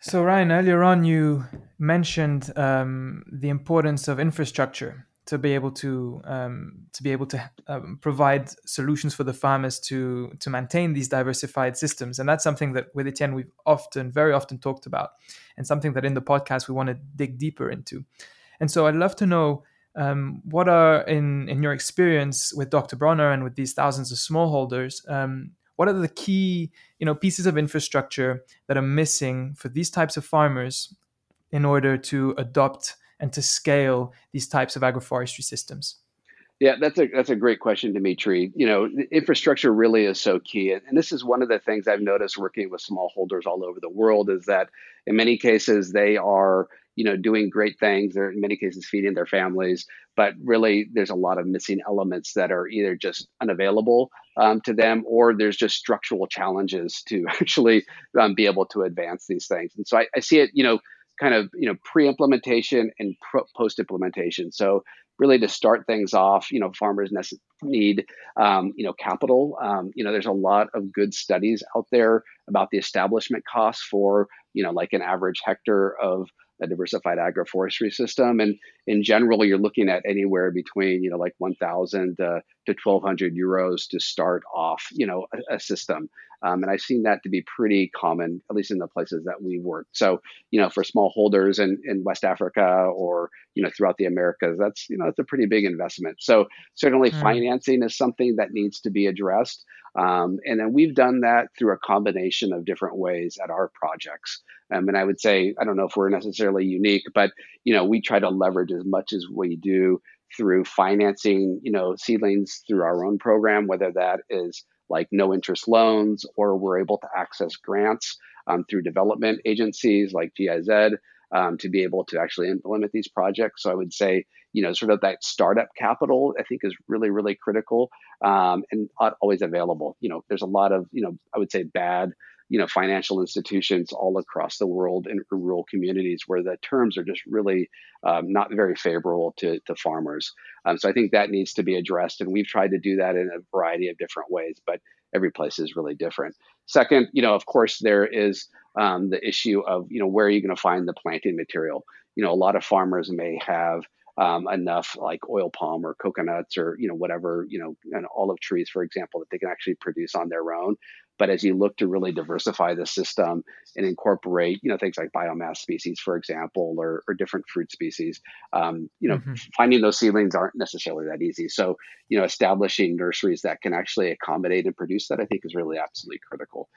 So ryan earlier on you mentioned um, the importance of infrastructure to be able to um, to be able to um, provide solutions for the farmers to to maintain these diversified systems, and that's something that with Etienne we've often, very often talked about, and something that in the podcast we want to dig deeper into. And so I'd love to know um, what are in in your experience with Dr. Bronner and with these thousands of smallholders. Um, what are the key you know pieces of infrastructure that are missing for these types of farmers in order to adopt and to scale these types of agroforestry systems? Yeah, that's a that's a great question, Dimitri. You know, infrastructure really is so key, and this is one of the things I've noticed working with smallholders all over the world is that in many cases they are you know doing great things. They're in many cases feeding their families, but really there's a lot of missing elements that are either just unavailable um, to them or there's just structural challenges to actually um, be able to advance these things. And so I, I see it, you know kind of you know pre-implementation and post-implementation. So really to start things off, you know, farmers need um, you know capital. Um, you know, there's a lot of good studies out there about the establishment costs for you know like an average hectare of a diversified agroforestry system. And in general, you're looking at anywhere between, you know, like 1,000 uh, to 1,200 euros to start off, you know, a, a system. Um, and I've seen that to be pretty common, at least in the places that we work. So, you know, for small holders in, in West Africa or, you know, throughout the Americas, that's, you know, that's a pretty big investment. So certainly mm. financing is something that needs to be addressed. Um, and then we've done that through a combination of different ways at our projects. Um, and I would say, I don't know if we're necessarily unique, but, you know, we try to leverage as much as we do through financing, you know, seedlings through our own program, whether that is like no interest loans, or we're able to access grants um, through development agencies like GIZ um, to be able to actually implement these projects. So I would say, you know, sort of that startup capital, I think is really, really critical um, and always available. You know, there's a lot of, you know, I would say bad you know financial institutions all across the world in rural communities where the terms are just really um, not very favorable to, to farmers. Um, so I think that needs to be addressed, and we've tried to do that in a variety of different ways, but every place is really different. Second, you know, of course, there is um, the issue of you know where are you going to find the planting material? You know, a lot of farmers may have um, enough like oil palm or coconuts or you know whatever you know and olive trees for example that they can actually produce on their own but as you look to really diversify the system and incorporate, you know, things like biomass species, for example, or, or different fruit species, um, you know, mm-hmm. finding those seedlings aren't necessarily that easy. So, you know, establishing nurseries that can actually accommodate and produce that, I think, is really absolutely critical.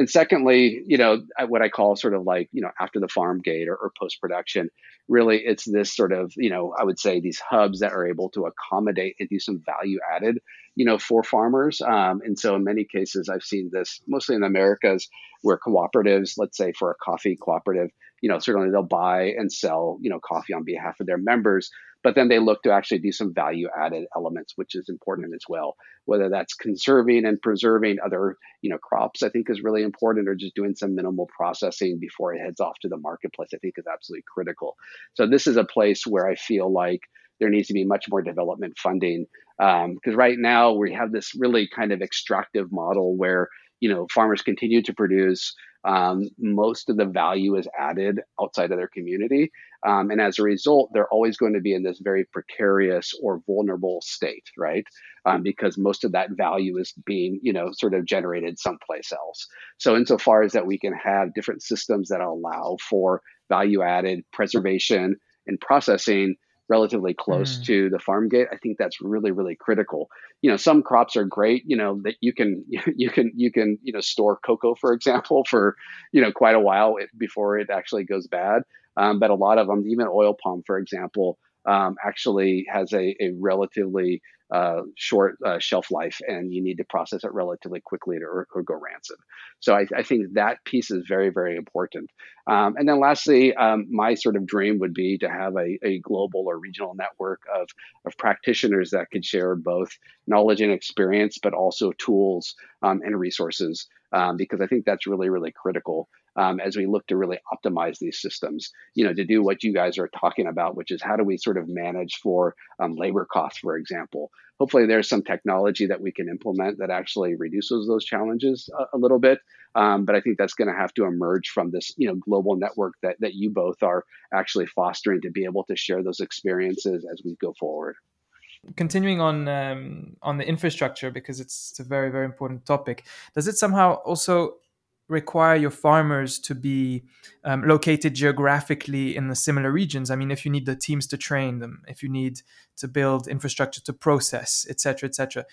And secondly, you know, what I call sort of like, you know, after the farm gate or, or post production, really it's this sort of, you know, I would say these hubs that are able to accommodate and do some value added, you know, for farmers. Um, and so in many cases, I've seen this mostly in the Americas where cooperatives, let's say for a coffee cooperative, you know, certainly they'll buy and sell, you know, coffee on behalf of their members, but then they look to actually do some value added elements, which is important as well. Whether that's conserving and preserving other, you know, crops, I think is really important, or just doing some minimal processing before it heads off to the marketplace, I think is absolutely critical. So this is a place where I feel like there needs to be much more development funding because um, right now we have this really kind of extractive model where you know farmers continue to produce um, most of the value is added outside of their community um, and as a result they're always going to be in this very precarious or vulnerable state right? Um, because most of that value is being you know sort of generated someplace else. So insofar as that we can have different systems that allow for value added preservation and processing relatively close mm. to the farm gate i think that's really really critical. You know some crops are great you know that you can you can you can you know store cocoa for example for you know quite a while before it actually goes bad um, but a lot of them even oil palm for example um, actually has a, a relatively uh, short uh, shelf life and you need to process it relatively quickly to, or, or go rancid. So I, I, think that piece is very, very important. Um, and then lastly, um, my sort of dream would be to have a, a global or regional network of, of practitioners that could share both knowledge and experience, but also tools um, and resources, um, because I think that's really, really critical um, as we look to really optimize these systems, you know, to do what you guys are talking about, which is how do we sort of manage for um, labor costs, for example. Hopefully, there's some technology that we can implement that actually reduces those challenges a, a little bit. Um, but I think that's going to have to emerge from this, you know, global network that that you both are actually fostering to be able to share those experiences as we go forward continuing on um, on the infrastructure because it's, it's, a very very important topic does it somehow also require your farmers to be um, located geographically in the similar regions. I mean, if you need the teams to train them, if you need to build infrastructure to process, et cetera, et cetera.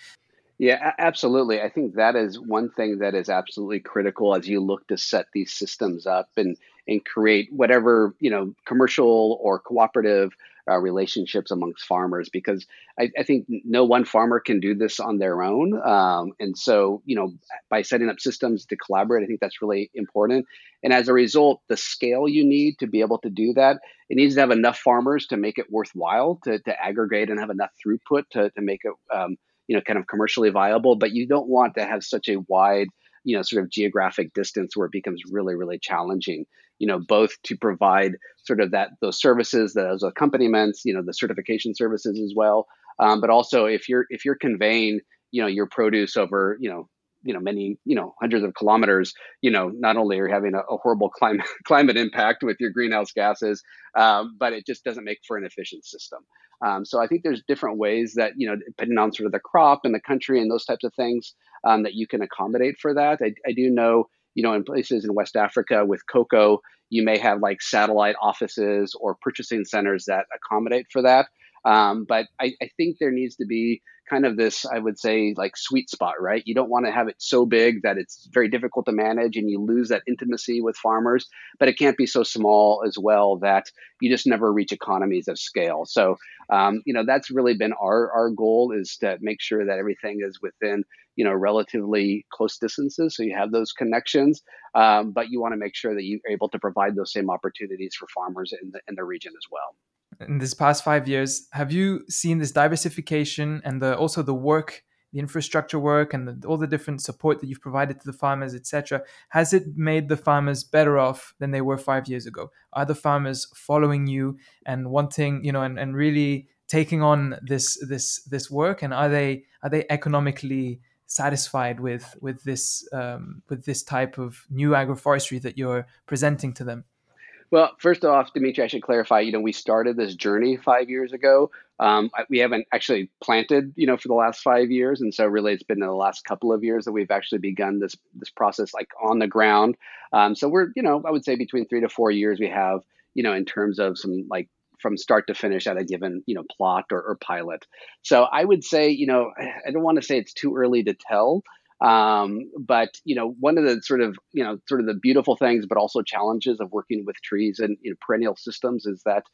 Yeah, absolutely. I think that is one thing that is absolutely critical as you look to set these systems up and and create whatever you know commercial or cooperative uh, relationships amongst farmers because I, I, think no one farmer can do this on their own. Um, and so, you know, by setting up systems to collaborate, I think that's really important. And as a result, the scale you need to be able to do that, it needs to have enough farmers to make it worthwhile to, to aggregate and have enough throughput to, to make it, um, you know, kind of commercially viable. But you don't want to have such a wide you know sort of geographic distance where it becomes really really challenging you know both to provide sort of that those services those accompaniments you know the certification services as well. Um, but also if you're if you're conveying you know your produce over you know you know many you know hundreds of kilometers you know not only are you having a, a horrible climate climate impact with your greenhouse gases um, but it just doesn't make for an efficient system um, so i think there's different ways that you know depending on sort of the crop and the country and those types of things um, that you can accommodate for that I, I do know you know, in places in West Africa with cocoa, you may have like satellite offices or purchasing centers that accommodate for that. Um, but I, I, think there needs to be kind of this, I would say, like sweet spot, right? You don't want to have it so big that it's very difficult to manage and you lose that intimacy with farmers, but it can't be so small as well that you just never reach economies of scale. So, um, you know, that's really been our, our goal is to make sure that everything is within, you know, relatively close distances. So you have those connections, um, but you want to make sure that you're able to provide those same opportunities for farmers in the, in the region as well in this past five years have you seen this diversification and the also the work the infrastructure work and the, all the different support that you've provided to the farmers etc has it made the farmers better off than they were five years ago? Are the farmers following you and wanting you know and, and really taking on this this this work? And are they are they economically satisfied with with this um, with this type of new agroforestry that you're presenting to them well, first off, Dimitri, I should clarify. You know, we started this journey five years ago. Um, we haven't actually planted, you know, for the last five years, and so really, it's been in the last couple of years that we've actually begun this this process, like on the ground. Um, so we're, you know, I would say between three to four years we have, you know, in terms of some like from start to finish at a given you know plot or, or pilot so i would say you know i don't want to say it's too early to tell Um, but you know, one of the sort of you know sort of the beautiful things, but also challenges of working with trees and you know, perennial systems is that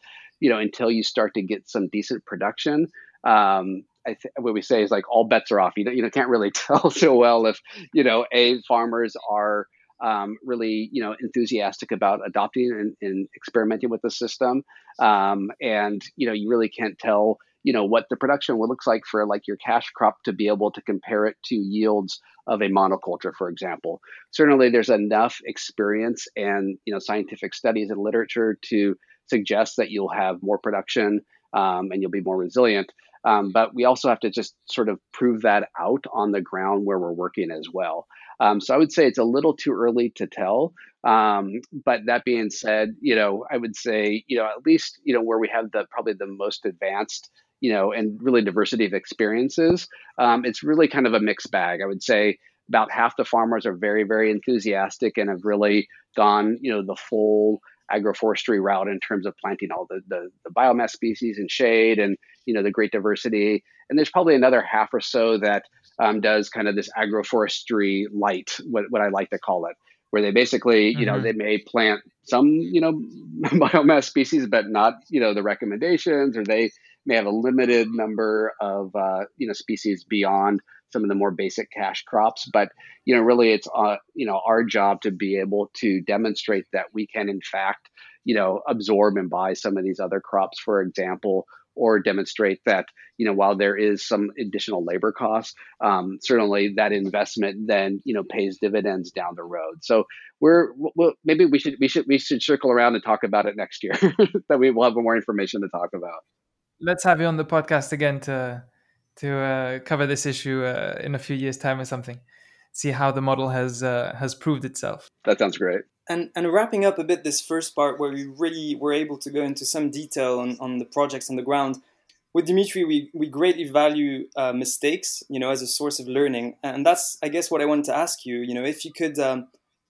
you know until you start to get some decent production. Um, I th- what we say is like all bets are off. You know, you know, can't really tell so well if you know a farmers are um, really you know enthusiastic about adopting and, and experimenting with the system, um, and you know you really can't tell you know what the production would looks like for like your cash crop to be able to compare it to yields of a monoculture for example. Certainly there's enough experience and you know scientific studies and literature to suggest that you'll have more production um, and you'll be more resilient. Um, but we also have to just sort of prove that out on the ground where we're working as well. Um, so I would say it's a little too early to tell. Um, but that being said, you know, I would say, you know, at least, you know, where we have the probably the most advanced you know, and really diversity of experiences, um, it's really kind of a mixed bag. I would say about half the farmers are very, very enthusiastic and have really gone, you know, the full agroforestry route in terms of planting all the, the, the biomass species and shade and, you know, the great diversity. And there's probably another half or so that um, does kind of this agroforestry light, what, what I like to call it, where they basically, you mm-hmm. know, they may plant some, you know, biomass species, but not, you know, the recommendations, or they may have a limited number of uh, you know species beyond some of the more basic cash crops. But you know, really, it's uh, you know our job to be able to demonstrate that we can, in fact, you know, absorb and buy some of these other crops, for example, or demonstrate that you know while there is some additional labor costs, um, certainly that investment then you know pays dividends down the road. So we're well, maybe we should we should we should circle around and talk about it next year that we will have more information to talk about let's have you on the podcast again to to uh, cover this issue uh, in a few years' time or something. See how the model has uh, has proved itself. That sounds great. And and wrapping up a bit this first part where we really were able to go into some detail on, on the projects on the ground. With Dimitri, we, we greatly value uh, mistakes, you know, as a source of learning, and that's I guess what I wanted to ask you. You know, if you could um,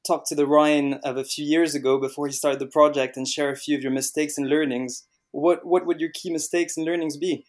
talk to the Ryan of a few years ago before he started the project and share a few of your mistakes and learnings, what what would your key mistakes and learnings be?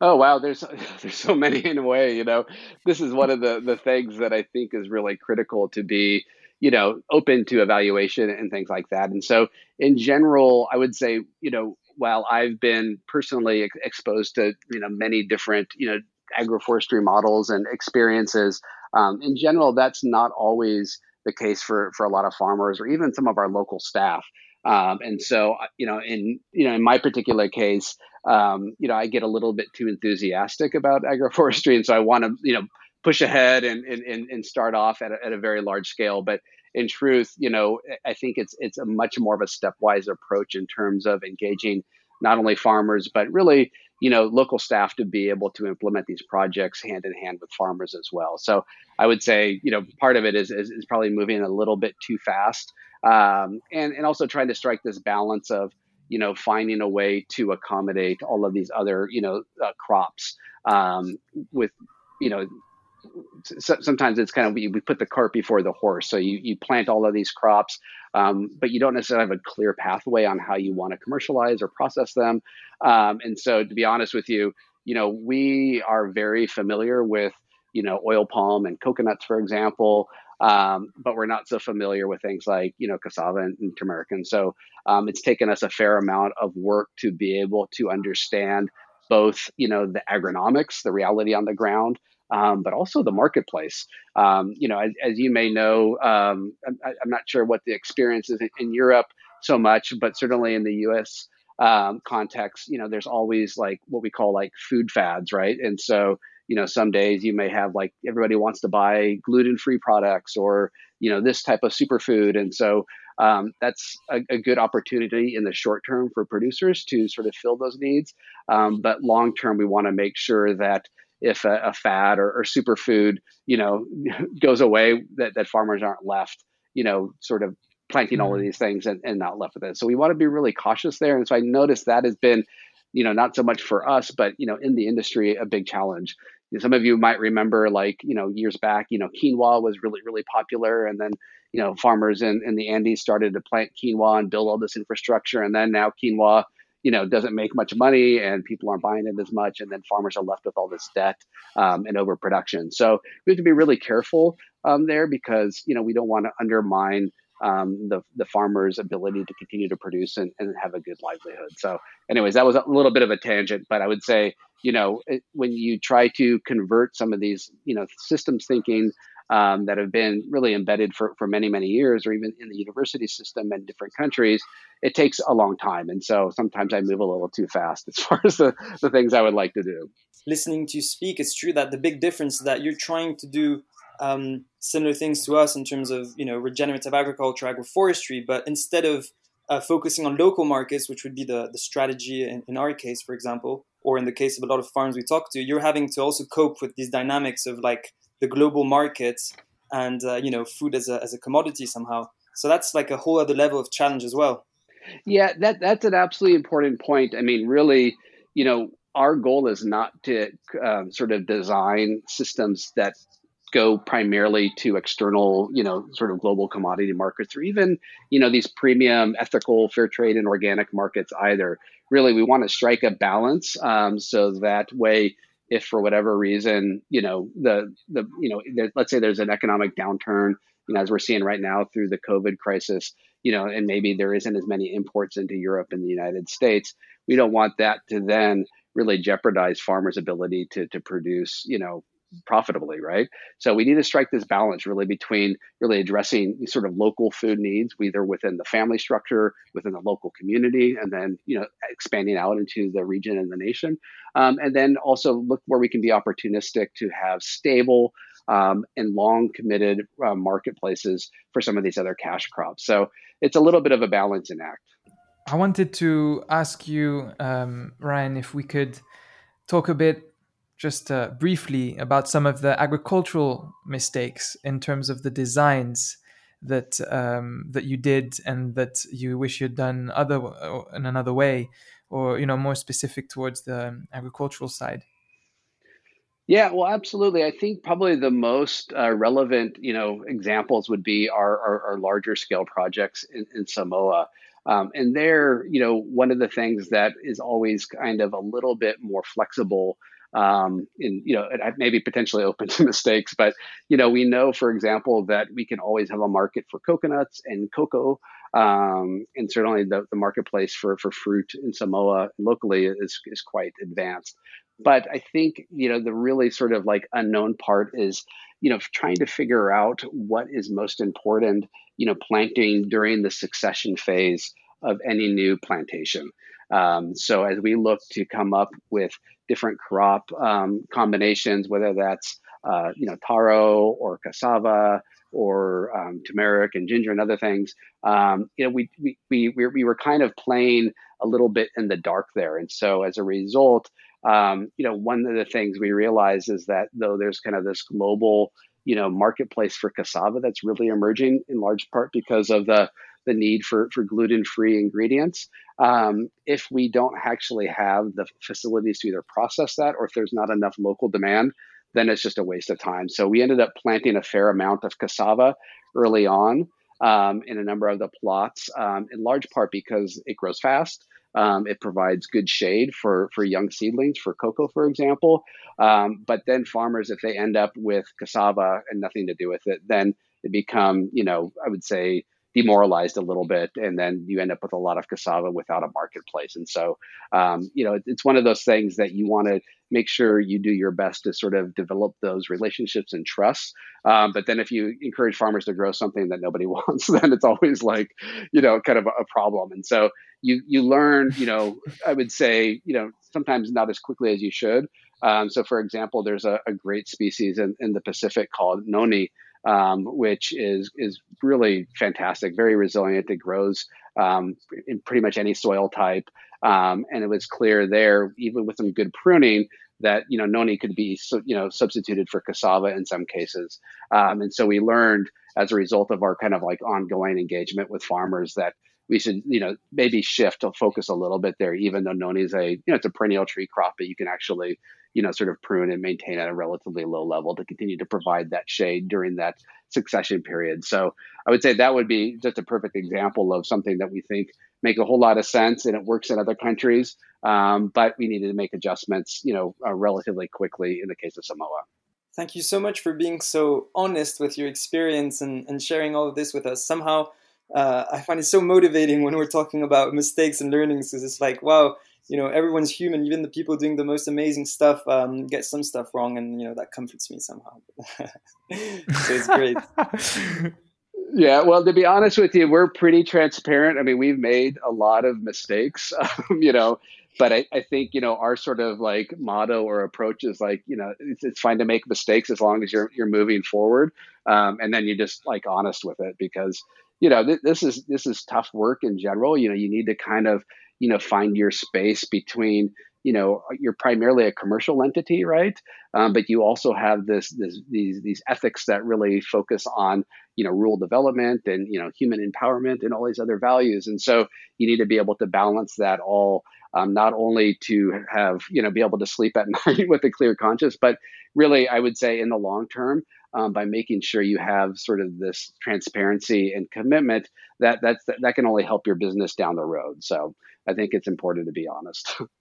Oh wow, there's there's so many in a way. You know, this is one of the the things that I think is really critical to be you know open to evaluation and things like that. And so in general, I would say you know while I've been personally ex- exposed to you know many different you know agroforestry models and experiences, um, in general that's not always the case for for a lot of farmers or even some of our local staff. Um, and so, uh, you know, in you know, in my particular case, um, you know, I get a little bit too enthusiastic about agroforestry, and so I want to, you know, push ahead and and, and start off at a, at a very large scale. But in truth, you know, I think it's it's a much more of a stepwise approach in terms of engaging not only farmers but really you know local staff to be able to implement these projects hand in hand with farmers as well. So i would say you know part of it is is, is probably moving a little bit too fast um, and and also trying to strike this balance of you know finding a way to accommodate all of these other you know uh, crops um, with you know so, sometimes it's kind of we, we, put the cart before the horse so you, you plant all of these crops um, but you don't necessarily have a clear pathway on how you want to commercialize or process them um, and so to be honest with you you know we are very familiar with you know oil palm and coconuts for example um, but we're not so familiar with things like you know cassava and, and turmeric. And so um, it's taken us a fair amount of work to be able to understand both you know the agronomics, the reality on the ground, um, but also the marketplace. Um, you know, as, as, you may know, um, I'm, I'm, not sure what the experience is in, in, Europe so much, but certainly in the U.S. Um, context, you know, there's always like what we call like food fads, right? And so you know some days you may have like everybody wants to buy gluten-free products or you know this type of superfood and so um, that's a, a, good opportunity in the short term for producers to sort of fill those needs um, but long term we want to make sure that if a, a fad or, or, superfood you know goes away that, that farmers aren't left you know sort of planting all of mm-hmm. these things and, and not left with it. So we want to be really cautious there. And so i noticed that has been you know not so much for us but you know in the industry a big challenge. Some of you might remember like you know years back you know quinoa was really really popular. And then you know farmers in, in the andes started to plant quinoa and build all this infrastructure. And then now quinoa you know doesn't make much money and people aren't buying it as much and then farmers are left with all this debt um, and overproduction so we have to be really careful um, there because you know we don't want to undermine um, the the farmer's ability to continue to produce and, and have a good livelihood. So, anyways, that was a little bit of a tangent, but I would say, you know, it, when you try to convert some of these, you know, systems thinking um, that have been really embedded for, for many, many years, or even in the university system in different countries, it takes a long time. And so sometimes I move a little too fast as far as the, the things I would like to do. Listening to you speak, it's true that the big difference is that you're trying to do um, similar things to us in terms of you know regenerative agriculture, agroforestry, but instead of uh, focusing on local markets, which would be the, the strategy in, in, our case, for example, or in the case of a lot of farms we talk to, you're having to also cope with these dynamics of like the global markets and uh, you know food as a, as a commodity somehow. So that's like a whole other level of challenge as well. Yeah, that that's an absolutely important point. I mean, really, you know, our goal is not to um, sort of design systems that go primarily to external, you know, sort of global commodity markets or even, you know, these premium ethical fair trade and organic markets either. Really, we want to strike a balance um, so that way, if for whatever reason, you know, the the you know, there, let's say there's an economic downturn, you know, as we're seeing right now through the COVID crisis, you know, and maybe there isn't as many imports into Europe and the United States, we don't want that to then really jeopardize farmers' ability to to produce, you know, profitably, right? So we need to strike this balance really between really addressing sort of local food needs, either within the family structure, within the local community, and then you know expanding out into the region and the nation, um, and then also look where we can be opportunistic to have stable. Um, and long committed uh, marketplaces for some of these other cash crops. So it's a little bit of a balancing act. I wanted to ask you, um, Ryan, if we could talk a bit just uh, briefly about some of the agricultural mistakes in terms of the designs that um, that you did and that you wish you'd done other uh, in another way, or you know more specific towards the agricultural side. Yeah, well, absolutely. I think probably the most uh, relevant, you know, examples would be our, our, our larger scale projects in, in Samoa. Um, and there, you know, one of the things that is always kind of a little bit more flexible um, and you know maybe potentially open to mistakes. But you know we know, for example, that we can always have a market for coconuts and cocoa, um, and certainly the, the marketplace for for fruit in Samoa locally is is quite advanced. But I think you know the really sort of like unknown part is you know trying to figure out what is most important. You know, planting during the succession phase of any new plantation. Um, so as we look to come up with different crop um, combinations, whether that's uh, you know taro or cassava or um, turmeric and ginger and other things, um, you know we, we we we were kind of playing a little bit in the dark there, and so as a result, um, you know one of the things we realize is that though there's kind of this global you know marketplace for cassava that's really emerging in large part because of the the need for, for gluten free ingredients. Um, if we don't actually have the facilities to either process that or if there's not enough local demand, then it's just a waste of time. So we ended up planting a fair amount of cassava early on um, in a number of the plots, um, in large part because it grows fast. Um, it provides good shade for, for young seedlings, for cocoa, for example. Um, but then farmers, if they end up with cassava and nothing to do with it, then it become, you know, I would say demoralized a little bit, and then you end up with a lot of cassava without a marketplace. And so, um, you know, it's one of those things that you want to make sure you do your best to sort of develop those relationships and trust. Um, but then if you encourage farmers to grow something that nobody wants, then it's always like, you know, kind of a, a problem. And so you you learn, you know, I would say, you know, sometimes not as quickly as you should. Um, so, for example, there's a, a great species in, in the Pacific called noni, um, which is is really fantastic, very resilient. It grows um, in pretty much any soil type, um, and it was clear there, even with some good pruning, that you know noni could be you know substituted for cassava in some cases. Um, and so we learned as a result of our kind of like ongoing engagement with farmers that we should you know maybe shift to focus a little bit there even though noni is a you know it's a perennial tree crop but you can actually you know, sort of prune and maintain at a relatively low level to continue to provide that shade during that succession period. So I would say that would be just a perfect example of something that we think make a whole lot of sense and it works in other countries. Um, but we needed to make adjustments, you know, uh, relatively quickly in the case of Samoa. Thank you so much for being so honest with your experience and, and sharing all of this with us. Somehow, uh, I find it so motivating when we're talking about mistakes and learnings because it's like, wow, you know, everyone's human. Even the people doing the most amazing stuff um, get some stuff wrong, and you know that comforts me somehow. so it's great. Yeah, well, to be honest with you, we're pretty transparent. I mean, we've made a lot of mistakes, um, you know, but I, I, think, you know, our sort of like motto or approach is like, you know, it's, it's fine to make mistakes as long as you're, you're moving forward. Um, and then you're just like honest with it because, you know, th- this is, this is tough work in general. You know, you need to kind of, you know, find your space between, you know you're primarily a commercial entity right? Um, but you also have this, this these these ethics that really focus on you know rural development and you know human empowerment and all these other values. And so you need to be able to balance that all um, not only to have you know be able to sleep at night with a clear conscience but really i would say in the long term um, by making sure you have sort of this transparency and commitment that that's that can only help your business down the road. So i think it's important to be honest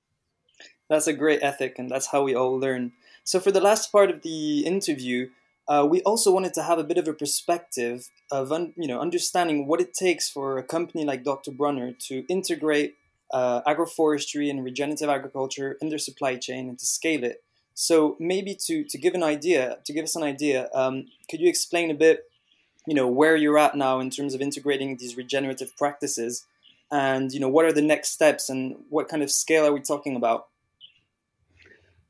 That's a great ethic, and that's how we all learn. So, for the last part of the interview, uh, we also wanted to have a bit of a perspective of un- you know understanding what it takes for a company like Dr. Bronner to integrate uh, agroforestry and regenerative agriculture in their supply chain and to scale it. So, maybe to to give an idea, to give us an idea, um, could you explain a bit, you know, where you're at now in terms of integrating these regenerative practices, and you know, what are the next steps and what kind of scale are we talking about?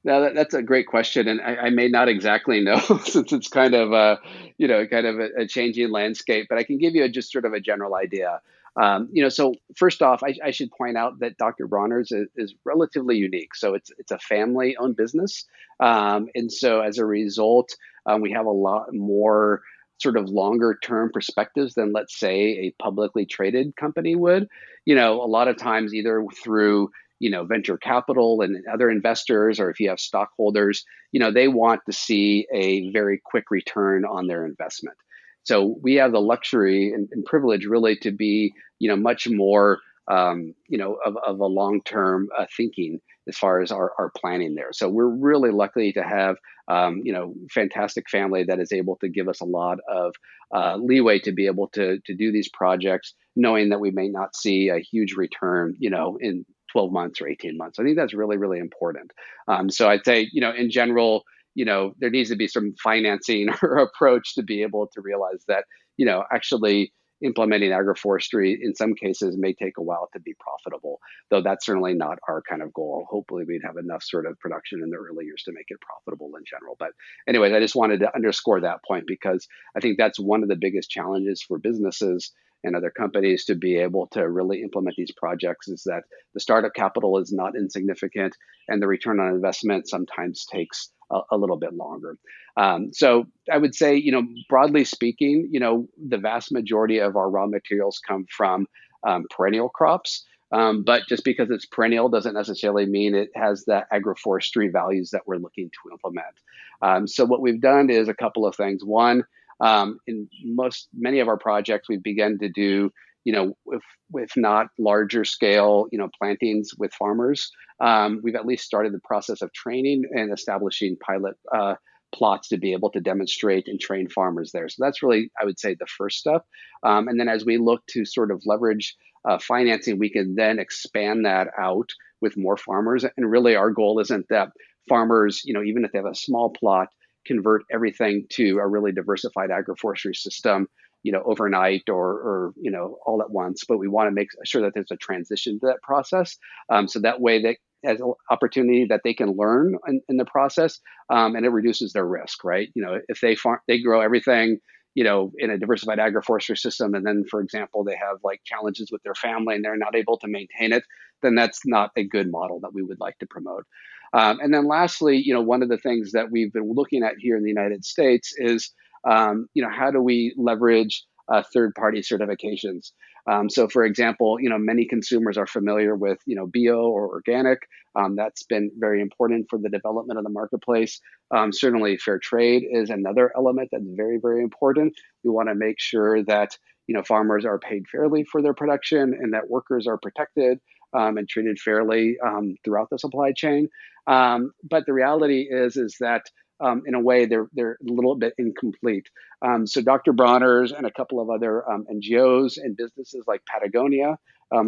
Now that, that's a great question, and I, I, may not exactly know since it's kind of a, you know, kind of a, a, changing landscape. But I can give you a, just sort of a general idea. Um, you know, so first off, I, I, should point out that Dr. Bronner's is, is, relatively unique. So it's it's a family-owned business, um, and so as a result, um, we have a lot more sort of longer-term perspectives than let's say a publicly traded company would. You know, a lot of times either through you know venture capital and other investors or if you have stockholders you know they want to see a very quick return on their investment so we have the luxury and, and privilege really to be you know much more um, you know of, of a long-term uh, thinking as far as our, our planning there so we're really lucky to have um, you know fantastic family that is able to give us a lot of uh, leeway to be able to to do these projects knowing that we may not see a huge return you know in 12 months or 18 months. I think that's really, really important. Um, so I'd say, you know, in general, you know, there needs to be some financing or approach to be able to realize that, you know, actually implementing agroforestry in some cases may take a while to be profitable, though that's certainly not our kind of goal. Hopefully, we'd have enough sort of production in the early years to make it profitable in general. But, anyways, I just wanted to underscore that point because I think that's one of the biggest challenges for businesses and other companies to be able to really implement these projects is that the startup capital is not insignificant and the return on investment sometimes takes a, a little bit longer. Um, so I would say, you know, broadly speaking, you know, the vast majority of our raw materials come from um, perennial crops. Um, but just because it's perennial doesn't necessarily mean it has the agroforestry values that we're looking to implement. Um, so what we've done is a couple of things. One, um, in most many of our projects, we've begun to do you know, if, if not larger scale, you know, plantings with farmers. Um, we've at least started the process of training and establishing pilot uh, plots to be able to demonstrate and train farmers there. So that's really, I would say, the first step. Um, and then as we look to sort of leverage uh, financing, we can then expand that out with more farmers. And really, our goal isn't that farmers, you know, even if they have a small plot, convert everything to a really diversified agroforestry system you know overnight or or you know all at once. But we want to make sure that there's a transition to that process um, so that way that as an opportunity that they can learn in, in the process um, and it reduces their risk right? You know if they farm they grow everything you know in a diversified agroforestry system and then for example they have like challenges with their family and they're not able to maintain it then that's not a good model that we would like to promote um, and then lastly, you know, one of the things that we've been looking at here in the United States is, um, you know, how do we leverage uh, third-party certifications? Um, so, for example, you know, many consumers are familiar with, you know, bio or organic. Um, that's been very important for the development of the marketplace. Um, certainly, fair trade is another element that's very, very important. We want to make sure that you know farmers are paid fairly for their production and that workers are protected um, and treated fairly um, throughout the supply chain. Um, but the reality is is that um, in a way they're they're a little bit incomplete. Um, so Dr. Bronner's and a couple of other um, NGOs and businesses like Patagonia,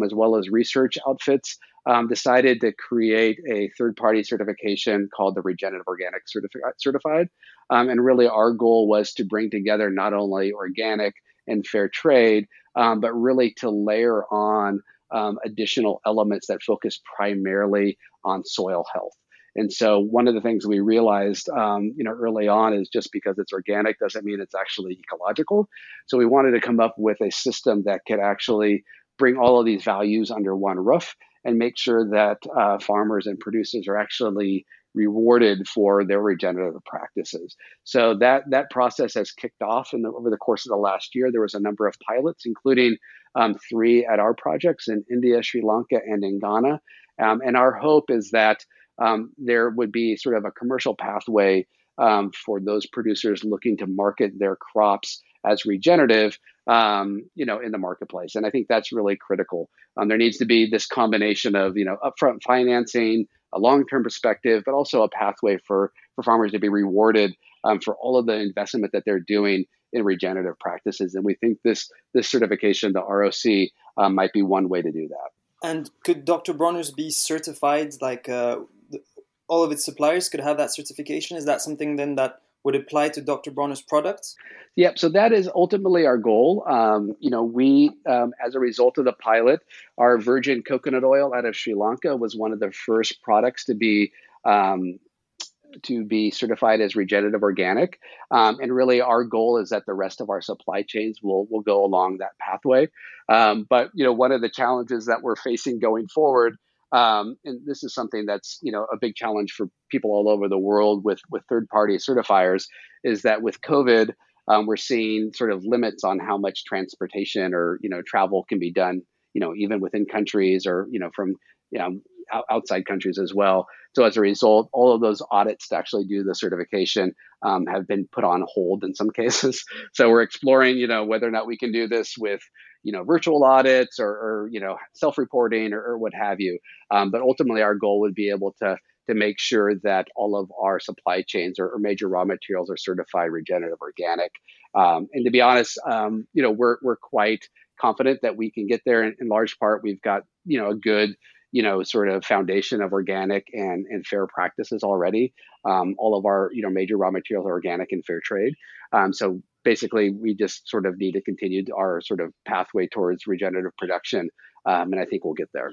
as well as research outfits, decided to create a third-party certification called the Regenerative Organic Certifi- Certified. and really, our goal was to bring together not only organic and fair trade, but really to layer on um, additional elements that focus primarily on soil health. And so one of the things we realized, um, you know, early on is just because it's organic doesn't mean it's actually ecological. So we wanted to come up with a system that could actually bring all of these values under one roof and make sure that uh, farmers and producers are actually rewarded for their regenerative practices. So that that process has kicked off the, over the course of the last year. There was a number of pilots, including um, three at our projects in India, Sri Lanka, and in Ghana. Um, and our hope is that um, there would be sort of a commercial pathway um, for those producers looking to market their crops as regenerative, um, you know, in the marketplace. And I think that's really critical. Um, there needs to be this combination of, you know, upfront financing, a long-term perspective, but also a pathway for for farmers to be rewarded um, for all of the investment that they're doing in regenerative practices. And we think this this certification, the ROC, um, might be one way to do that. And could Dr. Bronner's be certified? Like uh, all of its suppliers could have that certification. Is that something then that would apply to Dr. Bronner's products? Yep. So that is ultimately our goal. Um, you know, we, um, as a result of the pilot, our virgin coconut oil out of Sri Lanka was one of the first products to be um, to be certified as regenerative organic. Um, and really, our goal is that the rest of our supply chains will will go along that pathway. Um, but you know, one of the challenges that we're facing going forward um, and this is something that's you know a big challenge for people all over the world with with third party certifiers is that with COVID, um, we're seeing sort of limits on how much transportation or you know travel can be done, you know even within countries or you know from you know outside countries as well. So as a result, all of those audits to actually do the certification um, have been put on hold in some cases. So we're exploring, you know, whether or not we can do this with, you know, virtual audits or, or you know, self-reporting or, or what have you. Um, but ultimately, our goal would be able to to make sure that all of our supply chains or, or major raw materials are certified regenerative organic. Um, and to be honest, um, you know, we're we're quite confident that we can get there. In, in large part, we've got you know a good you know sort of foundation of organic and, and fair practices already. Um, all of our you know major raw materials are organic and fair trade. Um, so basically, we just sort of need to continue our sort of pathway towards regenerative production, um, and I think we'll get there.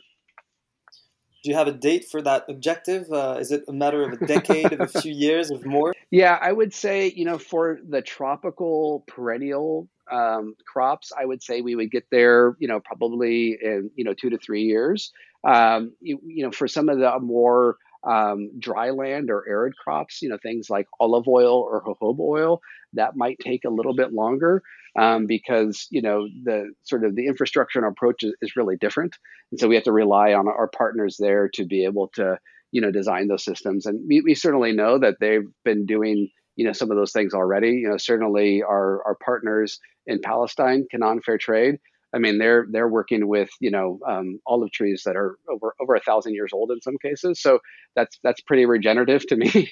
Do you have a date for that objective? Uh, is it a matter of a decade, of a few years, of more? Yeah, I would say you know for the tropical perennial um, crops, I would say we would get there, you know, probably in you know two to three years. Um, you, you, know, for some of the more um, dry land or arid crops, you know, things like olive oil or jojoba oil, that might take a little bit longer um, because you know the sort of the infrastructure and approach is, is really different, and so we have to rely on our partners there to be able to you know design those systems. And we, we certainly know that they've been doing you know some of those things already. You know, certainly our our partners in Palestine, Canaan Fair Trade. I mean, they're they're working with you know um, olive trees that are over over a thousand years old in some cases. So that's that's pretty regenerative to me.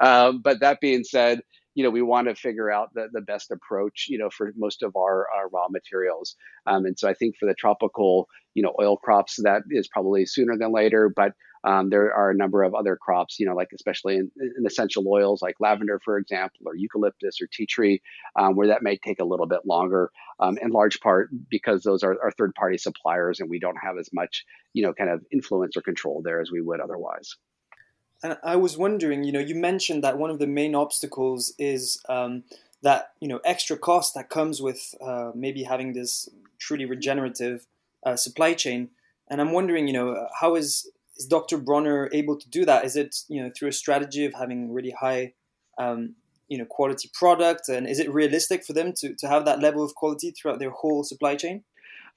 um, but that being said, you know, we want to figure out the, the best approach, you know, for most of our, our raw materials. Um, and so I think for the tropical, you know, oil crops, that is probably sooner than later. But um, there are a number of other crops, you know, like especially in, in, essential oils like lavender, for example, or eucalyptus or tea tree, um, where that may take a little bit longer, um, in large part because those are, are third party suppliers and we don't have as much, you know, kind of influence or control there as we would otherwise. And I was wondering, you know, you mentioned that one of the main obstacles is um, that, you know, extra cost that comes with uh, maybe having this truly regenerative uh, supply chain. And I'm wondering, you know, how is is Dr. Bronner able to do that? Is it you know through a strategy of having really high um, you know quality product, and is it realistic for them to to have that level of quality throughout their whole supply chain?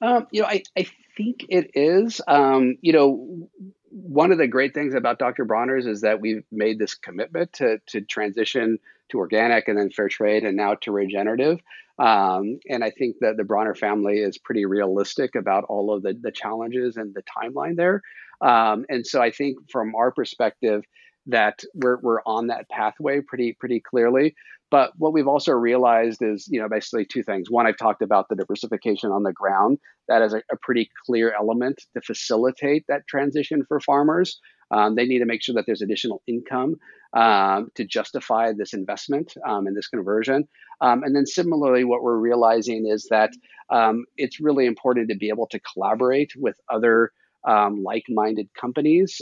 Um, you know, I, I think it is. Um, you know, one of the great things about Dr. Bronner's is that we've made this commitment to to transition to organic and then fair trade and now to regenerative. Um, and I think that the Bronner family is pretty realistic about all of the, the challenges and the timeline there. Um, and so I think from our perspective, that we're, we're on that pathway pretty pretty clearly. But what we've also realized is, you know, basically two things. One, I've talked about the diversification on the ground. That is a, a pretty clear element to facilitate that transition for farmers. Um, they need to make sure that there's additional income um, to justify this investment um, and this conversion. Um, and then similarly, what we're realizing is that um, it's really important to be able to collaborate with other um, like-minded companies,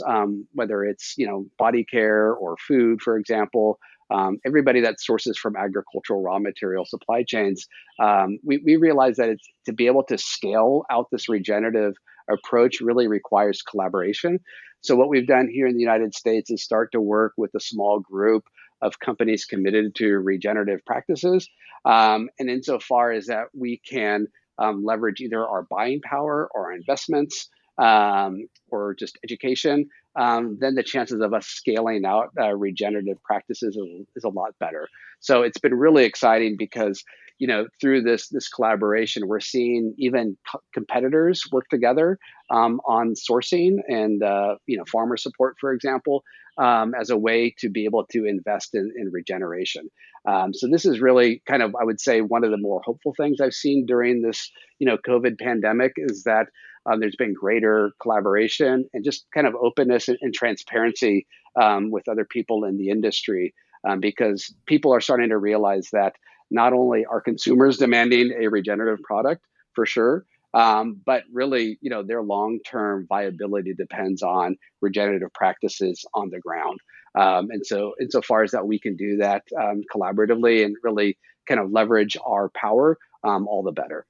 whether it's you know body care or food, for example. Um, everybody that sources from agricultural raw material supply chains, um, we, we realize that it's to be able to scale out this regenerative approach really requires collaboration. So what we've done here in the United States is start to work with a small group of companies committed to regenerative practices, um, and insofar as that we can um, leverage either our buying power or our investments um, or just education, um, then the chances of us scaling out uh, regenerative practices is, is, a lot better. So it's been really exciting because you know through this this collaboration, we're seeing even co- competitors work together um, on sourcing and uh, you know farmer support, for example, um, as a way to be able to invest in, in regeneration. Um, so this is really kind of I would say one of the more hopeful things I've seen during this you know COVID pandemic is that um, there's been greater collaboration and just kind of openness and, and transparency um, with other people in the industry um, because people are starting to realize that not only are consumers demanding a regenerative product for sure, um, but really, you know, their long-term viability depends on regenerative practices on the ground. Um, and so, insofar as that we can do that um, collaboratively and really kind of leverage our power, all the better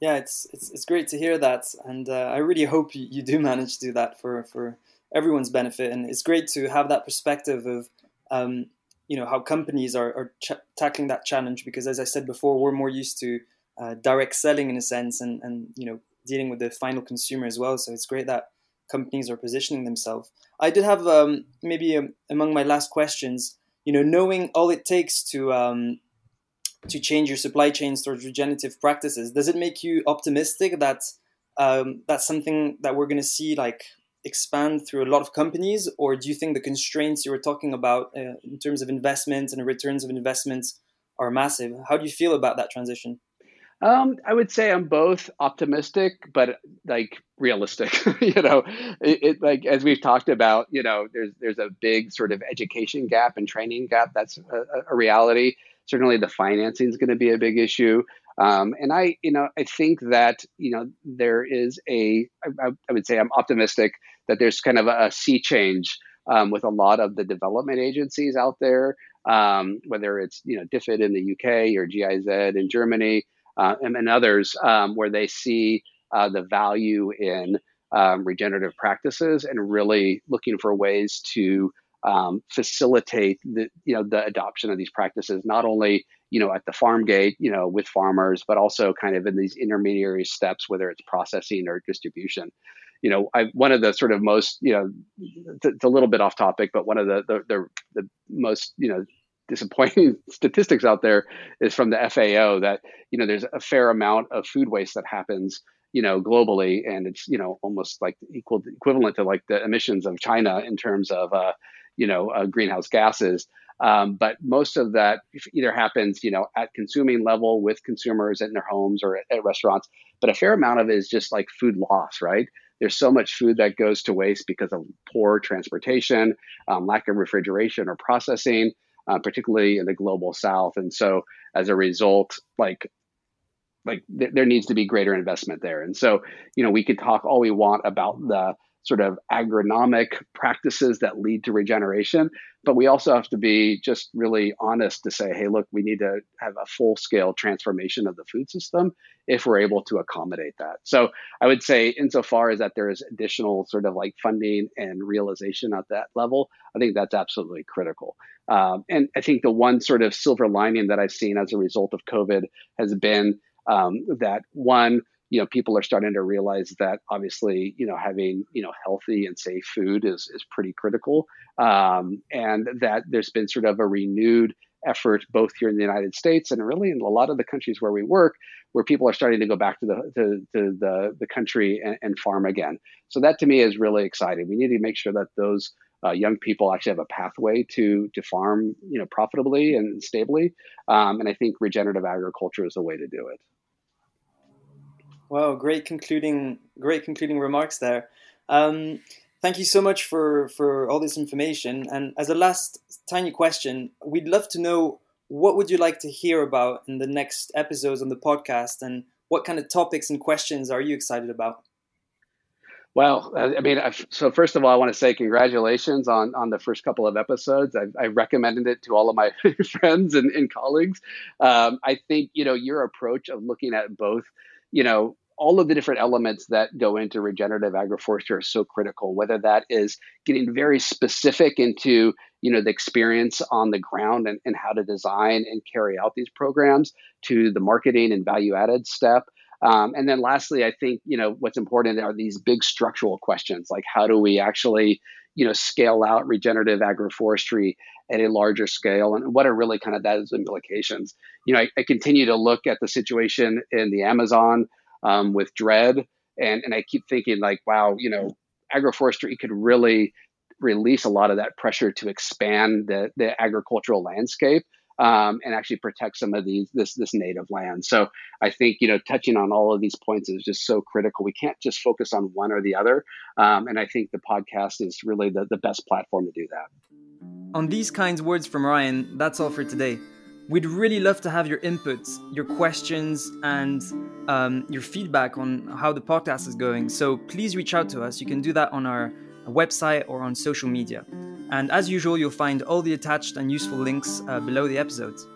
yeah, it's it's it's great to hear that, and uh, I really hope you, do manage to do that for for everyone's benefit. And it's great to have that perspective of um, you know how companies are, are ch- tackling that challenge because, as I said before, we're more used to uh, direct selling in a sense, and and you know dealing with the final consumer as well. So it's great that companies are positioning themselves. I did have um, maybe um, among my last questions, you know, knowing all it takes to um, to change your supply chains towards regenerative practices. Does it make you optimistic that um, that's something that we're going to see like expand through a lot of companies, or do you think the constraints you were talking about uh, in terms of investments and returns of investments are massive? How do you feel about that transition? Um, I would say I'm both optimistic, but like realistic. you know, it, it, like as we've talked about, you know, there's there's a big sort of education gap and training gap. That's a, a reality. Certainly, the financing is going to be a big issue. Um, and I, you know, I think that you know there is a, I, I would say I'm optimistic that there's kind of a sea change um, with a lot of the development agencies out there, um, whether it's you know DFID in the UK or GIZ in Germany uh, and, and, others, um, where they see uh, the value in um, regenerative practices and really looking for ways to um, facilitate the you know the adoption of these practices not only you know at the farm gate you know with farmers but also kind of in these intermediary steps whether it's processing or distribution. You know I, one of the sort of most you know it's a little bit off topic but one of the the, the, the most you know disappointing statistics out there is from the FAO that you know there's a fair amount of food waste that happens you know globally and it's you know almost like equal equivalent to like the emissions of China in terms of uh, you know uh, greenhouse gases. Um, but most of that either happens, you know, at consuming level with consumers in their homes or at, at, restaurants. But a fair amount of it is just like food loss, right? There's so much food that goes to waste because of poor transportation, um, lack of refrigeration or processing, uh, particularly in the global south. And so, as a result, like like th- there needs to be greater investment there. And so, you know, we could talk all we want about the sort of agronomic practices that lead to regeneration. But we also have to be just really honest to say, hey, look, we need to have a full scale transformation of the food system if we're able to accommodate that. So I would say, insofar as that there is additional sort of like funding and realization at that level, I think that's absolutely critical. Um, and I think the one sort of silver lining that I've seen as a result of COVID has been um, that one, you know people are starting to realize that obviously you know having you know healthy and safe food is is pretty critical um, and that there's been sort of a renewed effort both here in the United States and really in a lot of the countries where we work, where people are starting to go back to the to, to the the country and, and, farm again. So that to me is really exciting. We need to make sure that those uh, young people actually have a pathway to to farm, you know, profitably and stably. Um, and I think regenerative agriculture is the way to do it. Wow, great concluding, great concluding remarks there. Um, thank you so much for for all this information. And as a last tiny question, we'd love to know what would you like to hear about in the next episodes on the podcast, and what kind of topics and questions are you excited about? Well, I mean, I've, so first of all, I want to say congratulations on on the first couple of episodes. I, I recommended it to all of my friends and, and colleagues. Um, I think you know your approach of looking at both, you know, all of the different elements that go into regenerative agroforestry are so critical. Whether that is getting very specific into you know the experience on the ground and, and how to design and carry out these programs, to the marketing and value added step um, and then lastly, I think you know what's important are these big structural questions like how do we actually you know scale out regenerative agroforestry at a larger scale and what are really kind of those implications. You know, I, I continue to look at the situation in the Amazon um, with dread, and and I keep thinking like, wow, you know, agroforestry could really release a lot of that pressure to expand the, the agricultural landscape um, and actually protect some of these this this native land. So I think you know touching on all of these points is just so critical. We can't just focus on one or the other, um, and I think the podcast is really the, the best platform to do that. On these kinds words from Ryan, that's all for today. We'd really love to have your inputs, your questions, and um, your feedback on how the podcast is going. So please reach out to us. You can do that on our website or on social media. And as usual, you'll find all the attached and useful links uh, below the episodes.